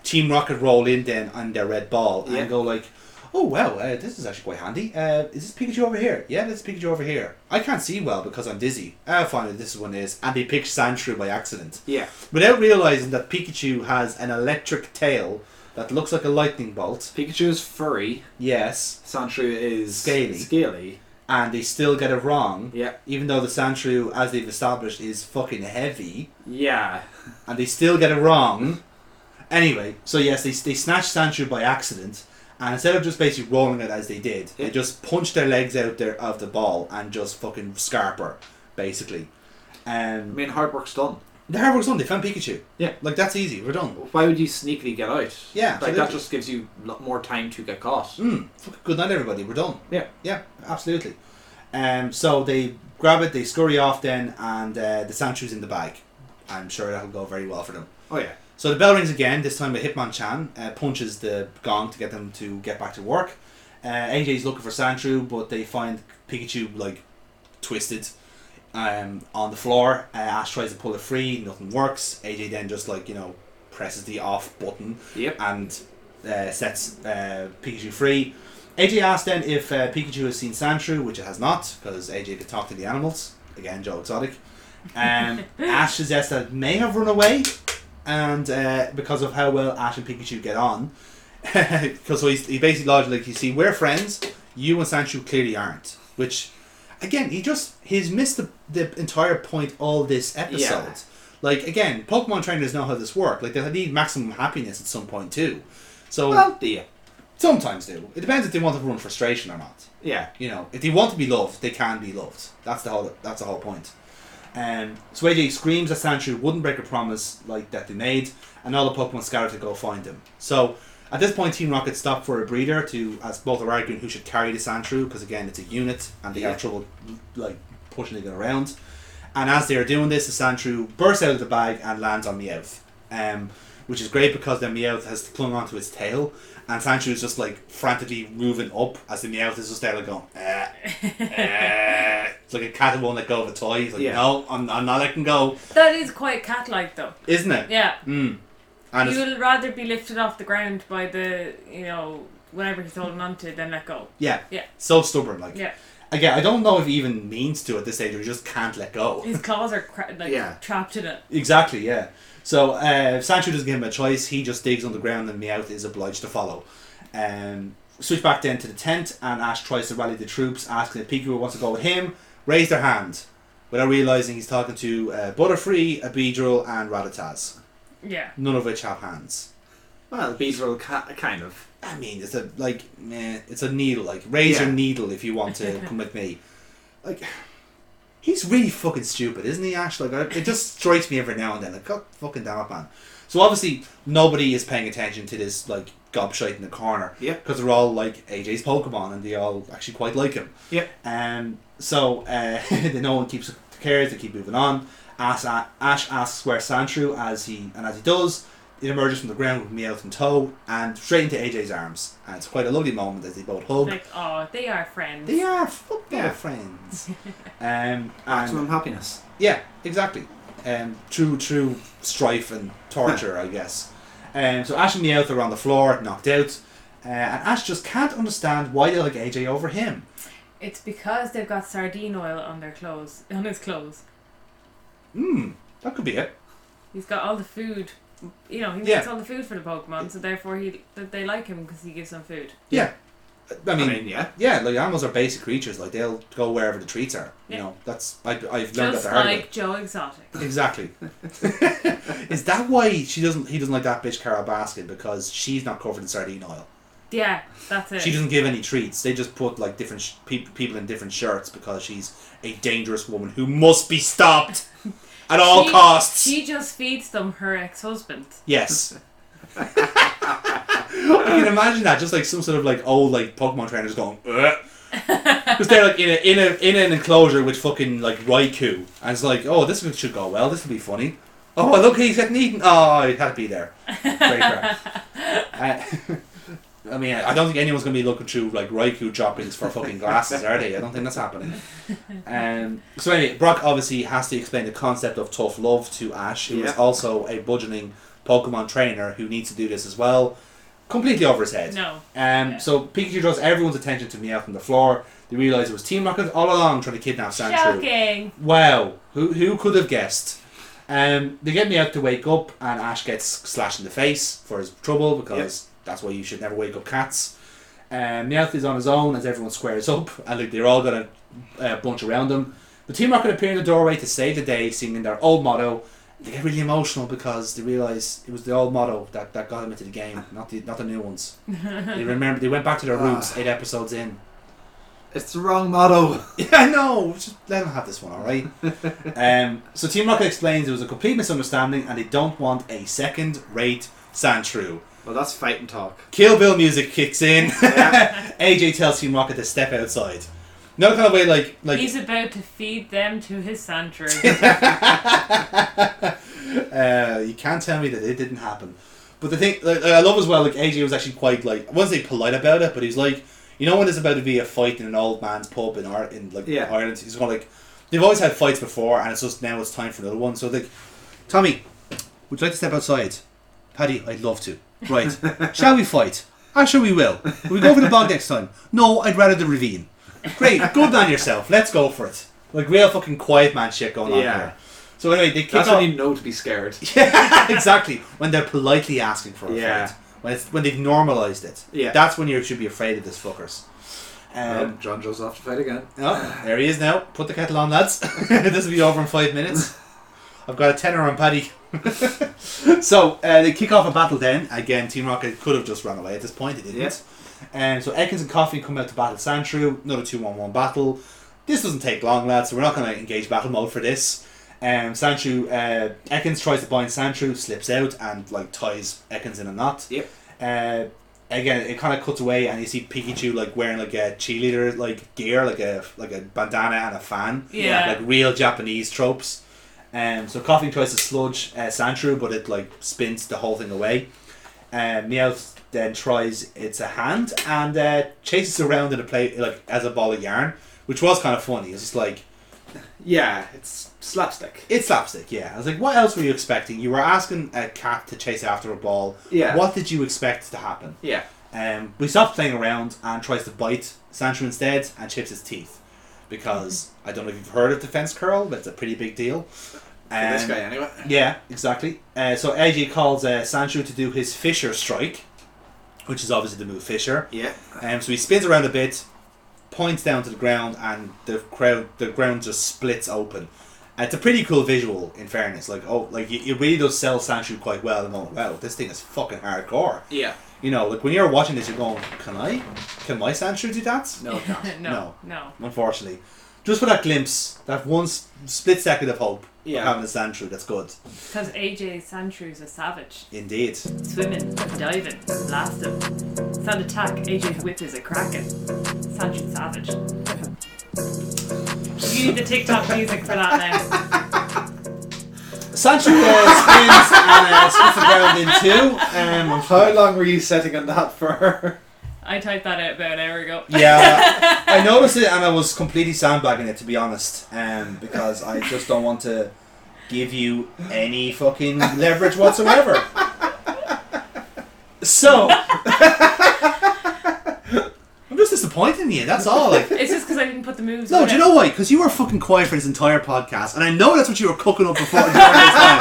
Speaker 1: Team Rocket roll in then on their red ball
Speaker 2: Yeah.
Speaker 1: and go like, oh wow, uh, this is actually quite handy. Uh, is this Pikachu over here? Yeah, this Pikachu over here. I can't see well because I'm dizzy. I'll find this one is. And they picked Sandshrew by accident.
Speaker 2: Yeah.
Speaker 1: Without realizing that Pikachu has an electric tail that looks like a lightning bolt.
Speaker 2: Pikachu is furry.
Speaker 1: Yes.
Speaker 2: Sandshrew is
Speaker 1: Scaly.
Speaker 2: Scaly.
Speaker 1: And they still get it wrong.
Speaker 2: Yeah.
Speaker 1: Even though the Sandshrew, as they've established, is fucking heavy.
Speaker 2: Yeah.
Speaker 1: and they still get it wrong. Anyway, so yes, they, they snatched Sandshrew by accident, and instead of just basically rolling it as they did, they just punched their legs out there of the ball and just fucking scarp her, basically.
Speaker 2: I
Speaker 1: Um,
Speaker 2: mean, hard work's done.
Speaker 1: the hard work's done. They found Pikachu.
Speaker 2: Yeah.
Speaker 1: like that's easy. We're done.
Speaker 2: Why would you sneakily get out?
Speaker 1: Yeah,
Speaker 2: Like that just gives you more time to get caught.
Speaker 1: Mm, good night, everybody. We're done.
Speaker 2: Yeah.
Speaker 1: Yeah, absolutely. Um, so they grab it, they scurry off then, and uh, the Sandshrew's in the bag. I'm sure that'll go very well for them.
Speaker 2: Oh yeah.
Speaker 1: So the bell rings again, this time with Hitmonchan uh, punches the gong to get them to get back to work. Uh, AJ's looking for Sandshrew, but they find Pikachu like twisted um, on the floor. Uh, Ash tries to pull it free, nothing works. AJ then just like, you know, presses the off button
Speaker 2: Yep.
Speaker 1: and uh, sets uh, Pikachu free. AJ asks then if uh, Pikachu has seen Sandshrew, which it has not, because AJ could talk to the animals. Again, Joe Exotic. Um, Ash suggests that it may have run away, and uh, because of how well Ash and Pikachu get on. Because so he's, he basically lodged like, you see, we're friends, you and Sandshrew clearly aren't. Which, again, he just, he's missed the, the entire point all this episode.
Speaker 2: Yeah.
Speaker 1: Like, again, Pokemon trainers know how this works. Like, they need maximum happiness at some point, too. So,
Speaker 2: Well, do you?
Speaker 1: Sometimes do. It depends if they want to run frustration or not.
Speaker 2: Yeah.
Speaker 1: You know, if they want to be loved, they can be loved. That's the whole. That's the whole point. Um, so AJ screams that Sandshrew wouldn't break a promise like that they made, and all the Pokemon scatter to go find him. So at this point, Team Rocket stop for a breeder to, as both are arguing, who should carry the Sandshrew because again, it's a unit and they
Speaker 2: Yeah.
Speaker 1: have trouble like pushing it around. And as they are doing this, the Sandshrew bursts out of the bag and lands on Meowth, um, which is great because then Meowth has clung onto its tail, and Sandshrew is just like frantically moving up as the Meowth is just there like going, eh, eh. It's like a cat that won't let go of a toy. He's like,
Speaker 2: Yeah.
Speaker 1: no, I'm, I'm not letting go,
Speaker 3: That is quite cat-like, though.
Speaker 1: isn't it?
Speaker 3: Yeah.
Speaker 1: Mm. And
Speaker 3: you
Speaker 1: it's,
Speaker 3: will rather be lifted off the ground by the, you know, whatever he's holding on to than let go.
Speaker 1: yeah,
Speaker 3: Yeah.
Speaker 1: so stubborn. Like,
Speaker 3: Yeah.
Speaker 1: again, I don't know if he even means to at this stage, or he just can't let go.
Speaker 3: His claws are cra- like
Speaker 2: Yeah.
Speaker 3: trapped in it.
Speaker 1: Exactly, yeah. So uh, Sandshrew doesn't give him a choice. He just digs underground, and Meowth is obliged to follow. Um, switch back then to the tent, and Ash tries to rally the troops, asking if Pikachu wants to go with him. Raise their hand, without realizing he's talking to uh, Butterfree, a Beedrill, and Rattata,
Speaker 3: Yeah.
Speaker 1: none of which have hands.
Speaker 2: Well, bees will ca- kind of.
Speaker 1: I mean, it's a like, meh, it's a needle. Like, raise
Speaker 2: Yeah.
Speaker 1: your needle if you want to come with me. Like, he's really fucking stupid, isn't he, Ash? Like, I, it just strikes me every now and then. Like, God fucking damn it, man. So obviously, nobody is paying attention to this like gobshite in the corner.
Speaker 2: Yeah.
Speaker 1: Because they're all like AJ's Pokemon, and they all actually quite like him.
Speaker 2: Yep.
Speaker 1: Um. So uh, no one keeps cares. They keep moving on. Ash, Ash asks where Sandshrew, as he and as he does, it emerges from the ground with Meowth in tow and straight into AJ's arms. And it's quite a lovely moment as they both hug.
Speaker 3: Like, oh, they are friends.
Speaker 1: They are football
Speaker 2: Yeah.
Speaker 1: friends. um, and
Speaker 2: Maximum happiness.
Speaker 1: yeah, exactly. Um, true, true strife and torture, I guess. Um, so Ash and Meowth are on the floor, knocked out, uh, and Ash just can't understand why they like AJ over him.
Speaker 3: It's because they've got sardine oil on their clothes, on his clothes.
Speaker 1: Hmm, that could be it.
Speaker 3: He's got all the food. You know, he
Speaker 1: Yeah.
Speaker 3: makes all the food for the Pokemon, so therefore he that they like him because he gives them food.
Speaker 1: Yeah. I
Speaker 2: I
Speaker 1: mean,
Speaker 2: mean, yeah.
Speaker 1: yeah, like animals are basic creatures. Like they'll go wherever the treats are. You
Speaker 3: Yeah.
Speaker 1: know, that's I, I've learned
Speaker 3: Just
Speaker 1: that the hard way.
Speaker 3: like Joe Exotic.
Speaker 1: Exactly. Is that why she doesn't? He doesn't like that bitch Carol Baskin because she's not covered in sardine oil.
Speaker 3: Yeah, that's it.
Speaker 1: She doesn't give any treats. They just put like different sh- pe- people in different shirts because she's a dangerous woman who must be stopped at all
Speaker 3: She-
Speaker 1: costs.
Speaker 3: She just feeds them her ex-husband.
Speaker 1: yes. I can imagine that, just like some sort of like old like Pokemon trainers going, because they're like in a in a in an enclosure with fucking like Raikou, and it's like, oh, this should go well. This will be funny. Oh, look, he's getting eaten. Oh, he had to be there. Great crap. Uh, I mean, I don't think anyone's going to be looking through like Raikou droppings for fucking glasses, are they? I don't think that's happening. Um, so anyway, Brock obviously has to explain the concept of tough love to Ash, who is
Speaker 2: Yeah.
Speaker 1: also a budgeting Pokemon trainer who needs to do this as well. completely over his head.
Speaker 3: No.
Speaker 1: Um,
Speaker 3: Yeah.
Speaker 1: So Pikachu draws everyone's attention to Meowth on the floor. They realise it was Team Rocket all along trying to kidnap Sandshrew.
Speaker 3: Shocking.
Speaker 1: Wow, who who could have guessed? Um, they get Meowth to wake up, and Ash gets slashed in the face for his trouble because that's why you should never wake up cats. Um, Meowth is on his own as everyone squares up, and like they're all gonna uh, bunch around him. But Team Rocket appear in the doorway to save the day, singing their old motto. They get really emotional because they realise it was the old motto that, that got them into the game, not the not the new ones. they remember they went back to their roots eight episodes in.
Speaker 2: It's the wrong motto.
Speaker 1: Yeah, I know. Just let them have this one, all right. um, so Team Rocket explains it was a complete misunderstanding, and they don't want a second-rate Sandshrew.
Speaker 2: Well, that's fight and talk.
Speaker 1: Kill Bill music kicks in.
Speaker 2: Yeah.
Speaker 1: AJ tells Team Rocket to step outside. No kind of way, like like.
Speaker 3: He's about to feed them to his Sandshrew.
Speaker 1: uh, you can't tell me that it didn't happen. But the thing, like, I love as well, like AJ was actually quite like I wouldn't say polite about it, but he's like, you know, when there's about to be a fight in an old man's pub in Ar- in like
Speaker 2: Yeah.
Speaker 1: Ireland, he's going like, they've always had fights before, and it's just now it's time for another one. So like, Tommy, would you like to step outside? Paddy, I'd love to. Right, shall we fight? I'm sure we will. Will we go for the bog next time? No, I'd rather the ravine. Great, good man yourself. Let's go for it. Like real fucking quiet man shit going on
Speaker 2: Yeah.
Speaker 1: here. So anyway, they kick
Speaker 2: That's
Speaker 1: off.
Speaker 2: when you know to be scared.
Speaker 1: Yeah, exactly. When they're politely asking for a
Speaker 2: Yeah.
Speaker 1: fight. When it's when they've normalised it.
Speaker 2: Yeah.
Speaker 1: That's when you should be afraid of this fuckers.
Speaker 2: Um,
Speaker 1: Um,
Speaker 2: John Joe's off to fight again.
Speaker 1: oh, there he is now. Put the kettle on, lads. this will be over in five minutes. I've got a tenner on Paddy. so uh, they kick off a battle then. Again, Team Rocket could have just run away at this point. They didn't.
Speaker 2: Yeah.
Speaker 1: And so Ekans and Koffing come out to battle Sandshrew. Another 2 1 1 battle. This doesn't take long, lads, so we're not going to engage battle mode for this. Um, Sandshrew, uh, Ekans tries to bind Sandshrew, slips out, and like ties Ekans in a knot.
Speaker 2: Yep.
Speaker 1: Uh, again, it kind of cuts away, and you see Pikachu like wearing like a cheerleader like gear, like a like a bandana and a fan,
Speaker 3: Yeah.
Speaker 1: like real Japanese tropes. Um, so Koffing tries to sludge uh, Sandshrew, but it like spins the whole thing away. Um, Meowth then tries it's a hand and uh, chases around in a play like as a ball of yarn, which was kind of funny. It's just like
Speaker 2: Yeah, it's slapstick.
Speaker 1: it's slapstick, yeah. I was like, what else were you expecting? You were asking a cat to chase after a ball.
Speaker 2: Yeah.
Speaker 1: What did you expect to happen?
Speaker 2: Yeah.
Speaker 1: Um, we stops playing around and tries to bite Sandshrew instead and chips his teeth. Because I don't know if you've heard of defense curl, but it's a pretty big deal.
Speaker 2: For this guy, anyway.
Speaker 1: Yeah, exactly. Uh, so AJ calls uh, Sandshrew to do his Fissure strike, which is obviously the move Fissure.
Speaker 2: Yeah.
Speaker 1: Um, so he spins around a bit, points down to the ground, and the crowd, the ground just splits open. And it's a pretty cool visual, in fairness. Like, oh, like it, really does sell Sandshrew quite well. And going, wow, this thing is fucking hardcore.
Speaker 2: Yeah.
Speaker 1: You know, like when you're watching this, you're going, can I, can my Sandshrew do that?
Speaker 2: No, it can't.
Speaker 3: no, no.
Speaker 1: Unfortunately, just for that glimpse, that one s- split second of hope
Speaker 2: Yeah.
Speaker 1: of having a Sandshrew, that's good.
Speaker 3: Because AJ Sandshrews a savage.
Speaker 1: Indeed.
Speaker 3: Swimming, diving, blasting. Sand attack, AJ's whip is a kraken. Sandshrew savage. You need the TikTok music for that now.
Speaker 1: Sandshrew uh, spins and uh, splits the ground in two. Um, I'm
Speaker 2: How long were you setting on that for?
Speaker 3: I typed that out about an hour ago.
Speaker 1: Yeah, I noticed it and I was completely sandbagging it to be honest, um, because I just don't want to give you any fucking leverage whatsoever. So, I'm just disappointed in you. That's all. Like,
Speaker 3: It's just because I didn't put the moves
Speaker 1: no,
Speaker 3: on
Speaker 1: do you
Speaker 3: it.
Speaker 1: know why? Because you were fucking quiet for this entire podcast, and I know that's what you were cooking up before during this time.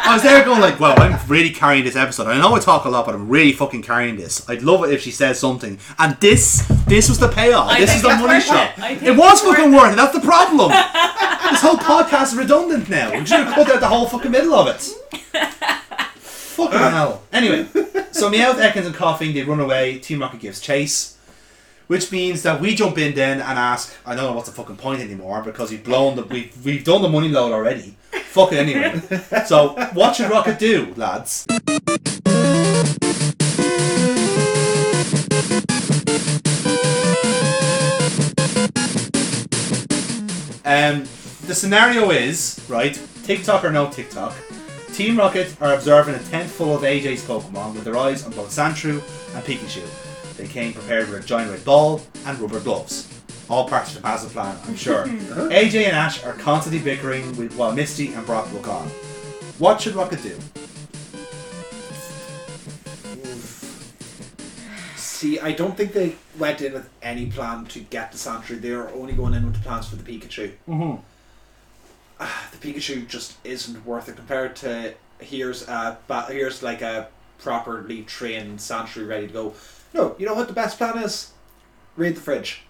Speaker 1: I was there going like, "Well, I'm really carrying this episode. I know I talk a lot, but I'm really fucking carrying this. I'd love it if she says something." And this, this was the payoff.
Speaker 3: I
Speaker 1: this
Speaker 3: think
Speaker 1: is the
Speaker 3: it's
Speaker 1: money
Speaker 3: worth
Speaker 1: shot.
Speaker 3: it. I think
Speaker 1: It was
Speaker 3: it's worth
Speaker 1: fucking
Speaker 3: it.
Speaker 1: worth it. That's the problem. this whole podcast is redundant now. We should have cut out the whole fucking middle of it. fucking hell. Anyway, so Meowth, Ekans, and Koffing they run away. Team Rocket gives chase. Which means that we jump in then and ask, I don't know what's the fucking point anymore because we've blown the we've we've done the money load already. Fuck it anyway. so what should Rocket do, lads? Um, the scenario is right. TikTok or no TikTok. Team Rocket are observing a tent full of AJ's Pokemon with their eyes on both Sandshrew and Pikachu. They came prepared with a giant red ball and rubber gloves. All part of the master plan, I'm sure. AJ and Ash are constantly bickering with, while Misty and Brock look on. What should Rocket do?
Speaker 2: See, I don't think they went in with any plan to get the Sandshrew. They were only going in with the plans for the Pikachu.
Speaker 1: Mm-hmm.
Speaker 2: Ah, the Pikachu just isn't worth it compared to here's a here's like a properly trained Sandshrew ready to go. No, you know what the best plan is? Raid the fridge.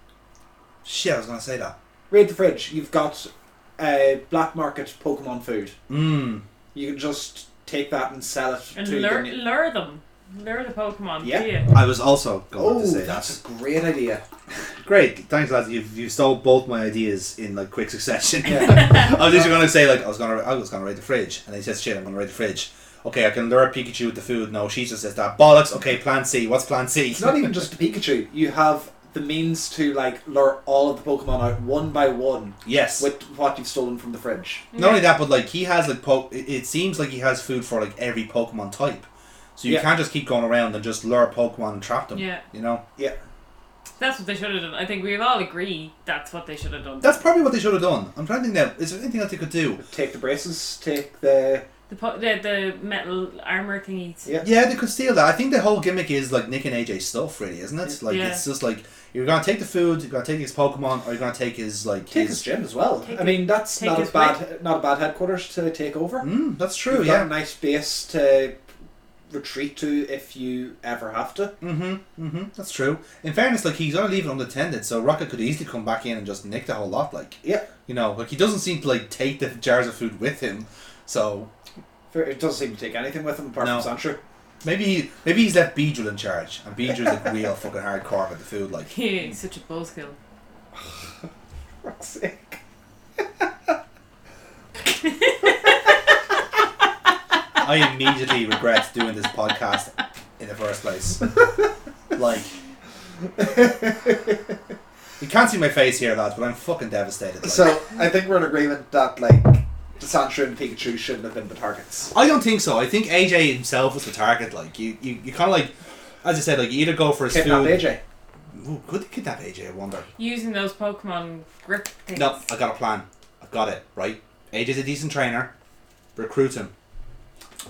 Speaker 1: Shit, I was gonna say that.
Speaker 2: Raid the fridge. You've got uh, black market Pokemon food.
Speaker 1: Mm.
Speaker 2: You can just take that and sell it
Speaker 3: And
Speaker 2: to
Speaker 3: lure,
Speaker 2: the
Speaker 3: lure them. Lure the Pokemon
Speaker 2: Yeah.
Speaker 3: to you.
Speaker 1: I was also going
Speaker 2: Oh,
Speaker 1: to say
Speaker 2: that's
Speaker 1: that.
Speaker 2: a great idea.
Speaker 1: Great, thanks, lads. You've you stole both my ideas in like quick succession.
Speaker 2: Yeah.
Speaker 1: I was just gonna say like I was gonna I was gonna raid the fridge, and he says shit. I'm gonna raid the fridge. Okay, I can lure Pikachu with the food. No, she just says that bollocks. Okay, Plan C. What's Plan C?
Speaker 2: It's not even just the Pikachu. You have the means to like lure all of the Pokemon out one by one
Speaker 1: yes.
Speaker 2: with what you've stolen from the fridge.
Speaker 1: Not only that, but like he has like po- it it seems like he has food for like every Pokemon type. So you
Speaker 2: Yeah.
Speaker 1: can't just keep going around and just lure Pokemon and trap them.
Speaker 3: Yeah.
Speaker 1: You know?
Speaker 2: Yeah.
Speaker 3: That's what they should have done. I think we all agree that's what they should have done.
Speaker 1: That's probably what they should have done. I'm trying to think now, is there anything else they could do?
Speaker 2: Take the braces, take the
Speaker 3: The po- the, the metal armor thingies.
Speaker 2: Yeah.
Speaker 1: Yeah, they could steal that. I think the whole gimmick is like Nick and AJ stuff, really, isn't it? Like
Speaker 3: Yeah.
Speaker 1: it's just like you're gonna take the food, you're gonna take his Pokemon, or you're gonna take his like
Speaker 2: take his
Speaker 1: his.
Speaker 2: gym as well.
Speaker 3: Take
Speaker 2: I mean, that's
Speaker 3: take
Speaker 2: not a
Speaker 3: his
Speaker 2: bad not a bad headquarters to take over.
Speaker 1: Mm, that's true.
Speaker 2: You've got
Speaker 1: Yeah.
Speaker 2: a nice base to retreat to if you ever have to.
Speaker 1: Mm-hmm. Mm-hmm. That's true. In fairness, like he's gonna leave it unattended, so Rocket could easily come back in and just nick the whole lot. Like
Speaker 2: Yeah.
Speaker 1: you know, like he doesn't seem to like take the jars of food with him. So
Speaker 2: Fair- It doesn't seem to take anything with him apart
Speaker 1: No.
Speaker 2: from Sandshrew.
Speaker 1: maybe he, maybe he's left Beedrill in charge, and Beedrill's a real fucking hardcore with the food. Like
Speaker 3: He's such a buzzkill.
Speaker 2: For fuck's sake.
Speaker 1: I immediately regret doing this podcast in the first place. like, you can't see my face here, lads, but I'm fucking devastated. Like,
Speaker 2: So I think we're in agreement that like the Sandshrew and Pikachu shouldn't have been the targets.
Speaker 1: I don't think so. I think AJ himself was the target. Like, you, you, you kind of like, as I said, like you either go for his
Speaker 2: Kidnap
Speaker 1: food.
Speaker 2: AJ.
Speaker 1: Ooh, could they kidnap AJ? I wonder.
Speaker 3: Using those Pokemon grip things.
Speaker 1: No, I got a plan. I've got it. Right, AJ's a decent trainer. Recruit him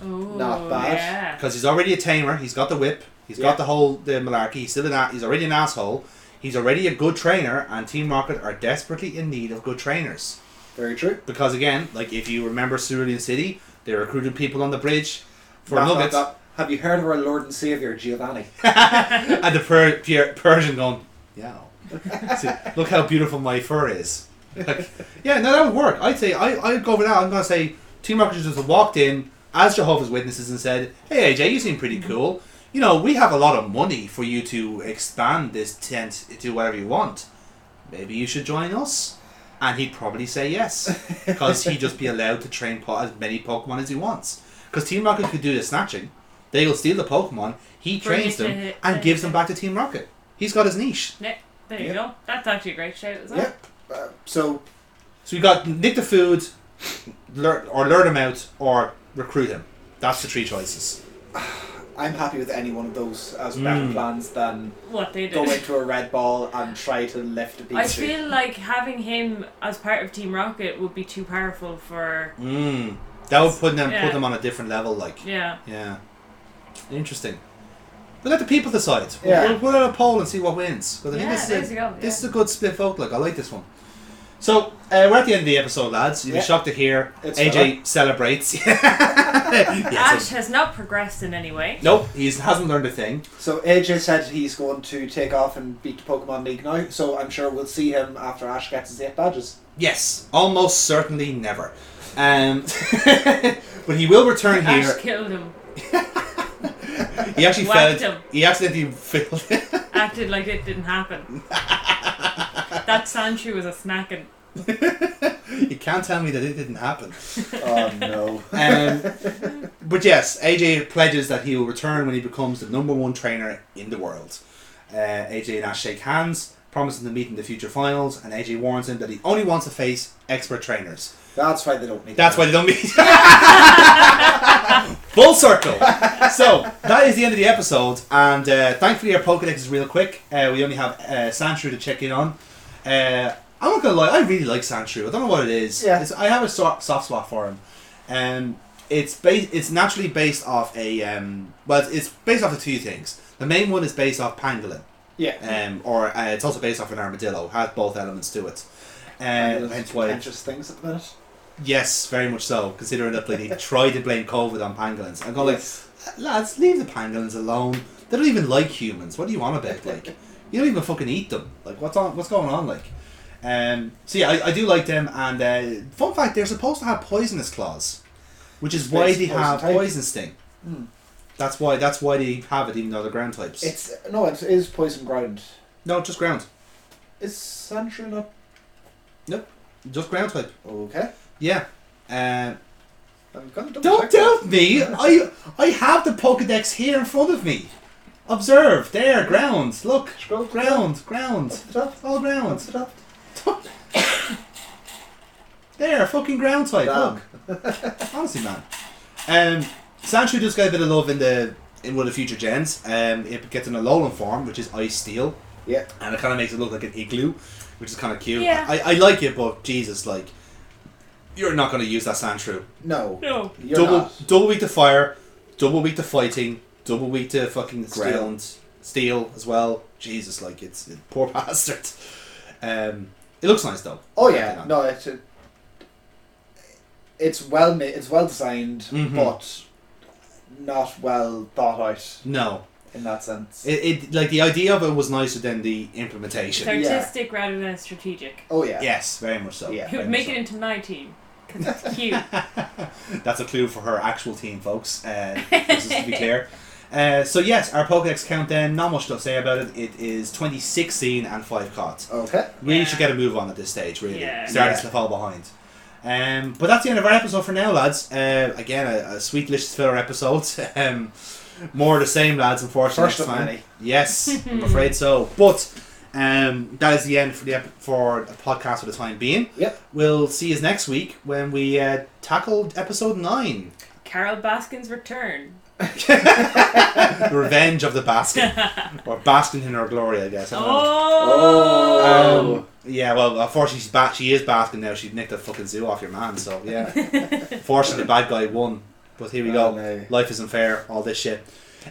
Speaker 3: Ooh,
Speaker 2: Not bad.
Speaker 3: Yeah.
Speaker 1: because he's already a tamer. He's got the whip. He's
Speaker 2: Yeah.
Speaker 1: got the whole the malarkey. He's still an he's already an asshole. He's already a good trainer, and Team Rocket are desperately in need of good trainers.
Speaker 2: Very true.
Speaker 1: Because again, like if you remember Cerulean City, they recruited people on the bridge for
Speaker 2: Not
Speaker 1: nuggets,
Speaker 2: that. Have you heard of our Lord and Savior Giovanni?
Speaker 1: and the per- per- Persian going, yeah, See, look how beautiful my fur is. Like, yeah, no, that would work. I'd say I I'd go with that. I'm gonna say Team Rocket just walked in as Jehovah's Witnesses and said, "Hey AJ, you seem pretty mm-hmm. cool. You know, we have a lot of money for you to expand this tent to whatever you want. Maybe you should join us." And he'd probably say yes, because he'd just be allowed to train po- as many Pokemon as he wants. Because Team Rocket could do the snatching. They'll steal the Pokemon. He
Speaker 3: Bring
Speaker 1: trains
Speaker 3: it to
Speaker 1: them
Speaker 3: hit-
Speaker 1: and
Speaker 3: to
Speaker 1: gives
Speaker 3: hit
Speaker 1: them back to Team Rocket. He's got his niche.
Speaker 3: Yeah, there you
Speaker 2: Yeah.
Speaker 3: go. That's actually a great shout as well.
Speaker 2: Yep. Uh, so
Speaker 1: So we got nick the food, lure, or lure him out, or recruit him. That's the three choices.
Speaker 2: I'm happy with any one of those as better
Speaker 1: Mm.
Speaker 2: plans than
Speaker 3: What they did.
Speaker 2: go into a red ball and try to lift a Pikachu.
Speaker 3: I feel like having him as part of Team Rocket would be too powerful for.
Speaker 1: Mm. That would put them
Speaker 3: Yeah.
Speaker 1: put them on a different level. Like
Speaker 3: Yeah.
Speaker 1: yeah, interesting. But let the people decide.
Speaker 2: Yeah.
Speaker 1: We'll, we'll put out a poll and see what wins. 'Cause I think
Speaker 3: Yeah,
Speaker 1: this
Speaker 3: there
Speaker 1: is
Speaker 3: you
Speaker 1: a,
Speaker 3: go.
Speaker 1: this is a good split vote. Like I like this one. So uh, we're at the end of the episode, lads. You'll
Speaker 2: Yeah.
Speaker 1: be shocked to hear
Speaker 2: It's
Speaker 1: AJ celebrates. yes,
Speaker 3: Ash has not progressed in any way.
Speaker 1: Nope, he hasn't learned a thing.
Speaker 2: So AJ said he's going to take off and beat the Pokemon League now. So I'm sure we'll see him after Ash gets his eight badges.
Speaker 1: Yes, almost certainly never. Um, but he will return
Speaker 3: Ash
Speaker 1: here.
Speaker 3: killed him.
Speaker 1: He actually
Speaker 3: Whacked
Speaker 1: fell.
Speaker 3: him.
Speaker 1: He accidentally fell.
Speaker 3: Acted like it didn't happen. That Sandshrew was a snacking.
Speaker 1: you can't tell me that it didn't happen.
Speaker 2: Oh no.
Speaker 1: Um, but yes, AJ pledges that he will return when he becomes the number one trainer in the world. Uh, AJ and Ash shake hands, promising to meet in the future finals, and AJ warns him that he only wants to face expert trainers.
Speaker 2: That's why they don't meet.
Speaker 1: That's why they don't meet. Full circle. So that is the end of the episode, and uh, thankfully our Pokedex is real quick. Uh, we only have uh, Sandshrew to check in on. Uh, I'm not gonna lie, I really like Sandshrew. I don't know what it is.
Speaker 2: Yeah.
Speaker 1: It's- I have a so- soft spot for him. Um, it's based. It's naturally based off a um. Well, it's based off of two things. The main one is based off pangolin,
Speaker 2: Yeah.
Speaker 1: um, or uh, it's also based off an armadillo. Has both elements to it.
Speaker 2: And
Speaker 1: Um, hence why,
Speaker 2: contentious things at the minute.
Speaker 1: yes, very much so. Considering that like, they tried to blame COVID on pangolins, I go like,
Speaker 2: Yes.
Speaker 1: lads, leave the pangolins alone. They don't even like humans. What do you want about? Like, you don't even fucking eat them. Like, what's on? What's going on? Like, um. So yeah, I, I do like them. And uh, fun fact, they're supposed to have poisonous claws, which is why they
Speaker 2: poison
Speaker 1: have
Speaker 2: type.
Speaker 1: poison sting.
Speaker 2: Hmm.
Speaker 1: That's why. That's why they have it, even though they're ground types.
Speaker 2: It's no, it is poison ground.
Speaker 1: no, just ground.
Speaker 2: Is Sandshrew not Nope,
Speaker 1: Just ground type.
Speaker 2: okay?
Speaker 1: Yeah. Uh,
Speaker 2: I'm gonna double
Speaker 1: don't
Speaker 2: check that.
Speaker 1: doubt me. I I have the Pokedex here in front of me. Observe there, grounds. Look,
Speaker 2: Scroll to the
Speaker 1: ground,
Speaker 2: top.
Speaker 1: ground,
Speaker 2: Up the top.
Speaker 1: all
Speaker 2: Up
Speaker 1: ground.
Speaker 2: the top.
Speaker 1: There, fucking ground type.
Speaker 2: Damn.
Speaker 1: Look, honestly, man. Um, Sandshrew does get a bit of love in the in one of the future gens. Um, it gets an Alolan form, which is ice steel,
Speaker 2: Yeah.
Speaker 1: and it kind of makes it look like an igloo, which is kind of cute.
Speaker 3: Yeah.
Speaker 1: I, I like it, but Jesus, like, you're not going to use that Sandshrew.
Speaker 2: No.
Speaker 3: No.
Speaker 2: You're
Speaker 1: double
Speaker 2: not.
Speaker 1: double weak to fire, double weak to fighting, double weak to fucking
Speaker 2: Steel.
Speaker 1: ground, steel as well. Jesus, like it's it, poor bastard. Um, it looks nice though.
Speaker 2: Oh yeah. No, it's a, it's well made. It's well designed,
Speaker 1: Mhm.
Speaker 2: but not well thought out
Speaker 1: No,
Speaker 2: in that sense.
Speaker 1: it, it like the idea of it was nicer than the implementation.
Speaker 3: It's
Speaker 1: implementation.
Speaker 3: artistic rather than strategic.
Speaker 2: oh yeah.
Speaker 1: Yes, very much so.
Speaker 2: Yeah.
Speaker 3: It
Speaker 1: very
Speaker 3: would make
Speaker 1: so.
Speaker 3: it into my team. Because it's cute.
Speaker 1: That's a clue for her actual team, folks. Uh, just to be clear. Uh, so yes, our Pokedex count then, not much to say about it. It is 2016 and 5 cots.
Speaker 2: Okay.
Speaker 1: Really
Speaker 3: Yeah.
Speaker 1: should get a move on at this stage, really.
Speaker 3: Yeah.
Speaker 1: Starting
Speaker 2: Yeah.
Speaker 1: to fall behind. Um, but that's the end of our episode for now, lads. Uh, again, a, a sweet, delicious filler episode. um, more of the same, lads, unfortunately.
Speaker 2: First
Speaker 1: next
Speaker 2: of
Speaker 1: time.
Speaker 2: many.
Speaker 1: Yes, I'm afraid so. But um, that is the end for the ep- for the podcast for the time being.
Speaker 2: Yep.
Speaker 1: We'll see you next week when we uh, tackle episode 9
Speaker 3: Carol Baskin's return.
Speaker 1: The Revenge of the Baskin. or Baskin in her glory, I guess. I.
Speaker 3: Oh!
Speaker 1: Um, yeah, well, unfortunately, she's back. She is basking now. She nicked the fucking zoo off your man. So yeah, fortunately, the bad guy won. But here we
Speaker 2: Oh,
Speaker 1: go.
Speaker 2: no.
Speaker 1: Life isn't fair. All this shit.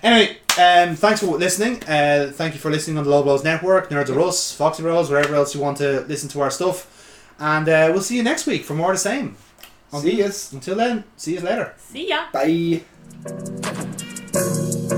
Speaker 1: Anyway, um, thanks for listening. Uh, thank you for listening on the Low Blows Network, Nerds of Us, Foxy Bros, wherever else you want to listen to our stuff. And uh, we'll see you next week for more of the same.
Speaker 2: See yous.
Speaker 1: Until then, see you later.
Speaker 3: See ya!
Speaker 2: Bye. Thank you.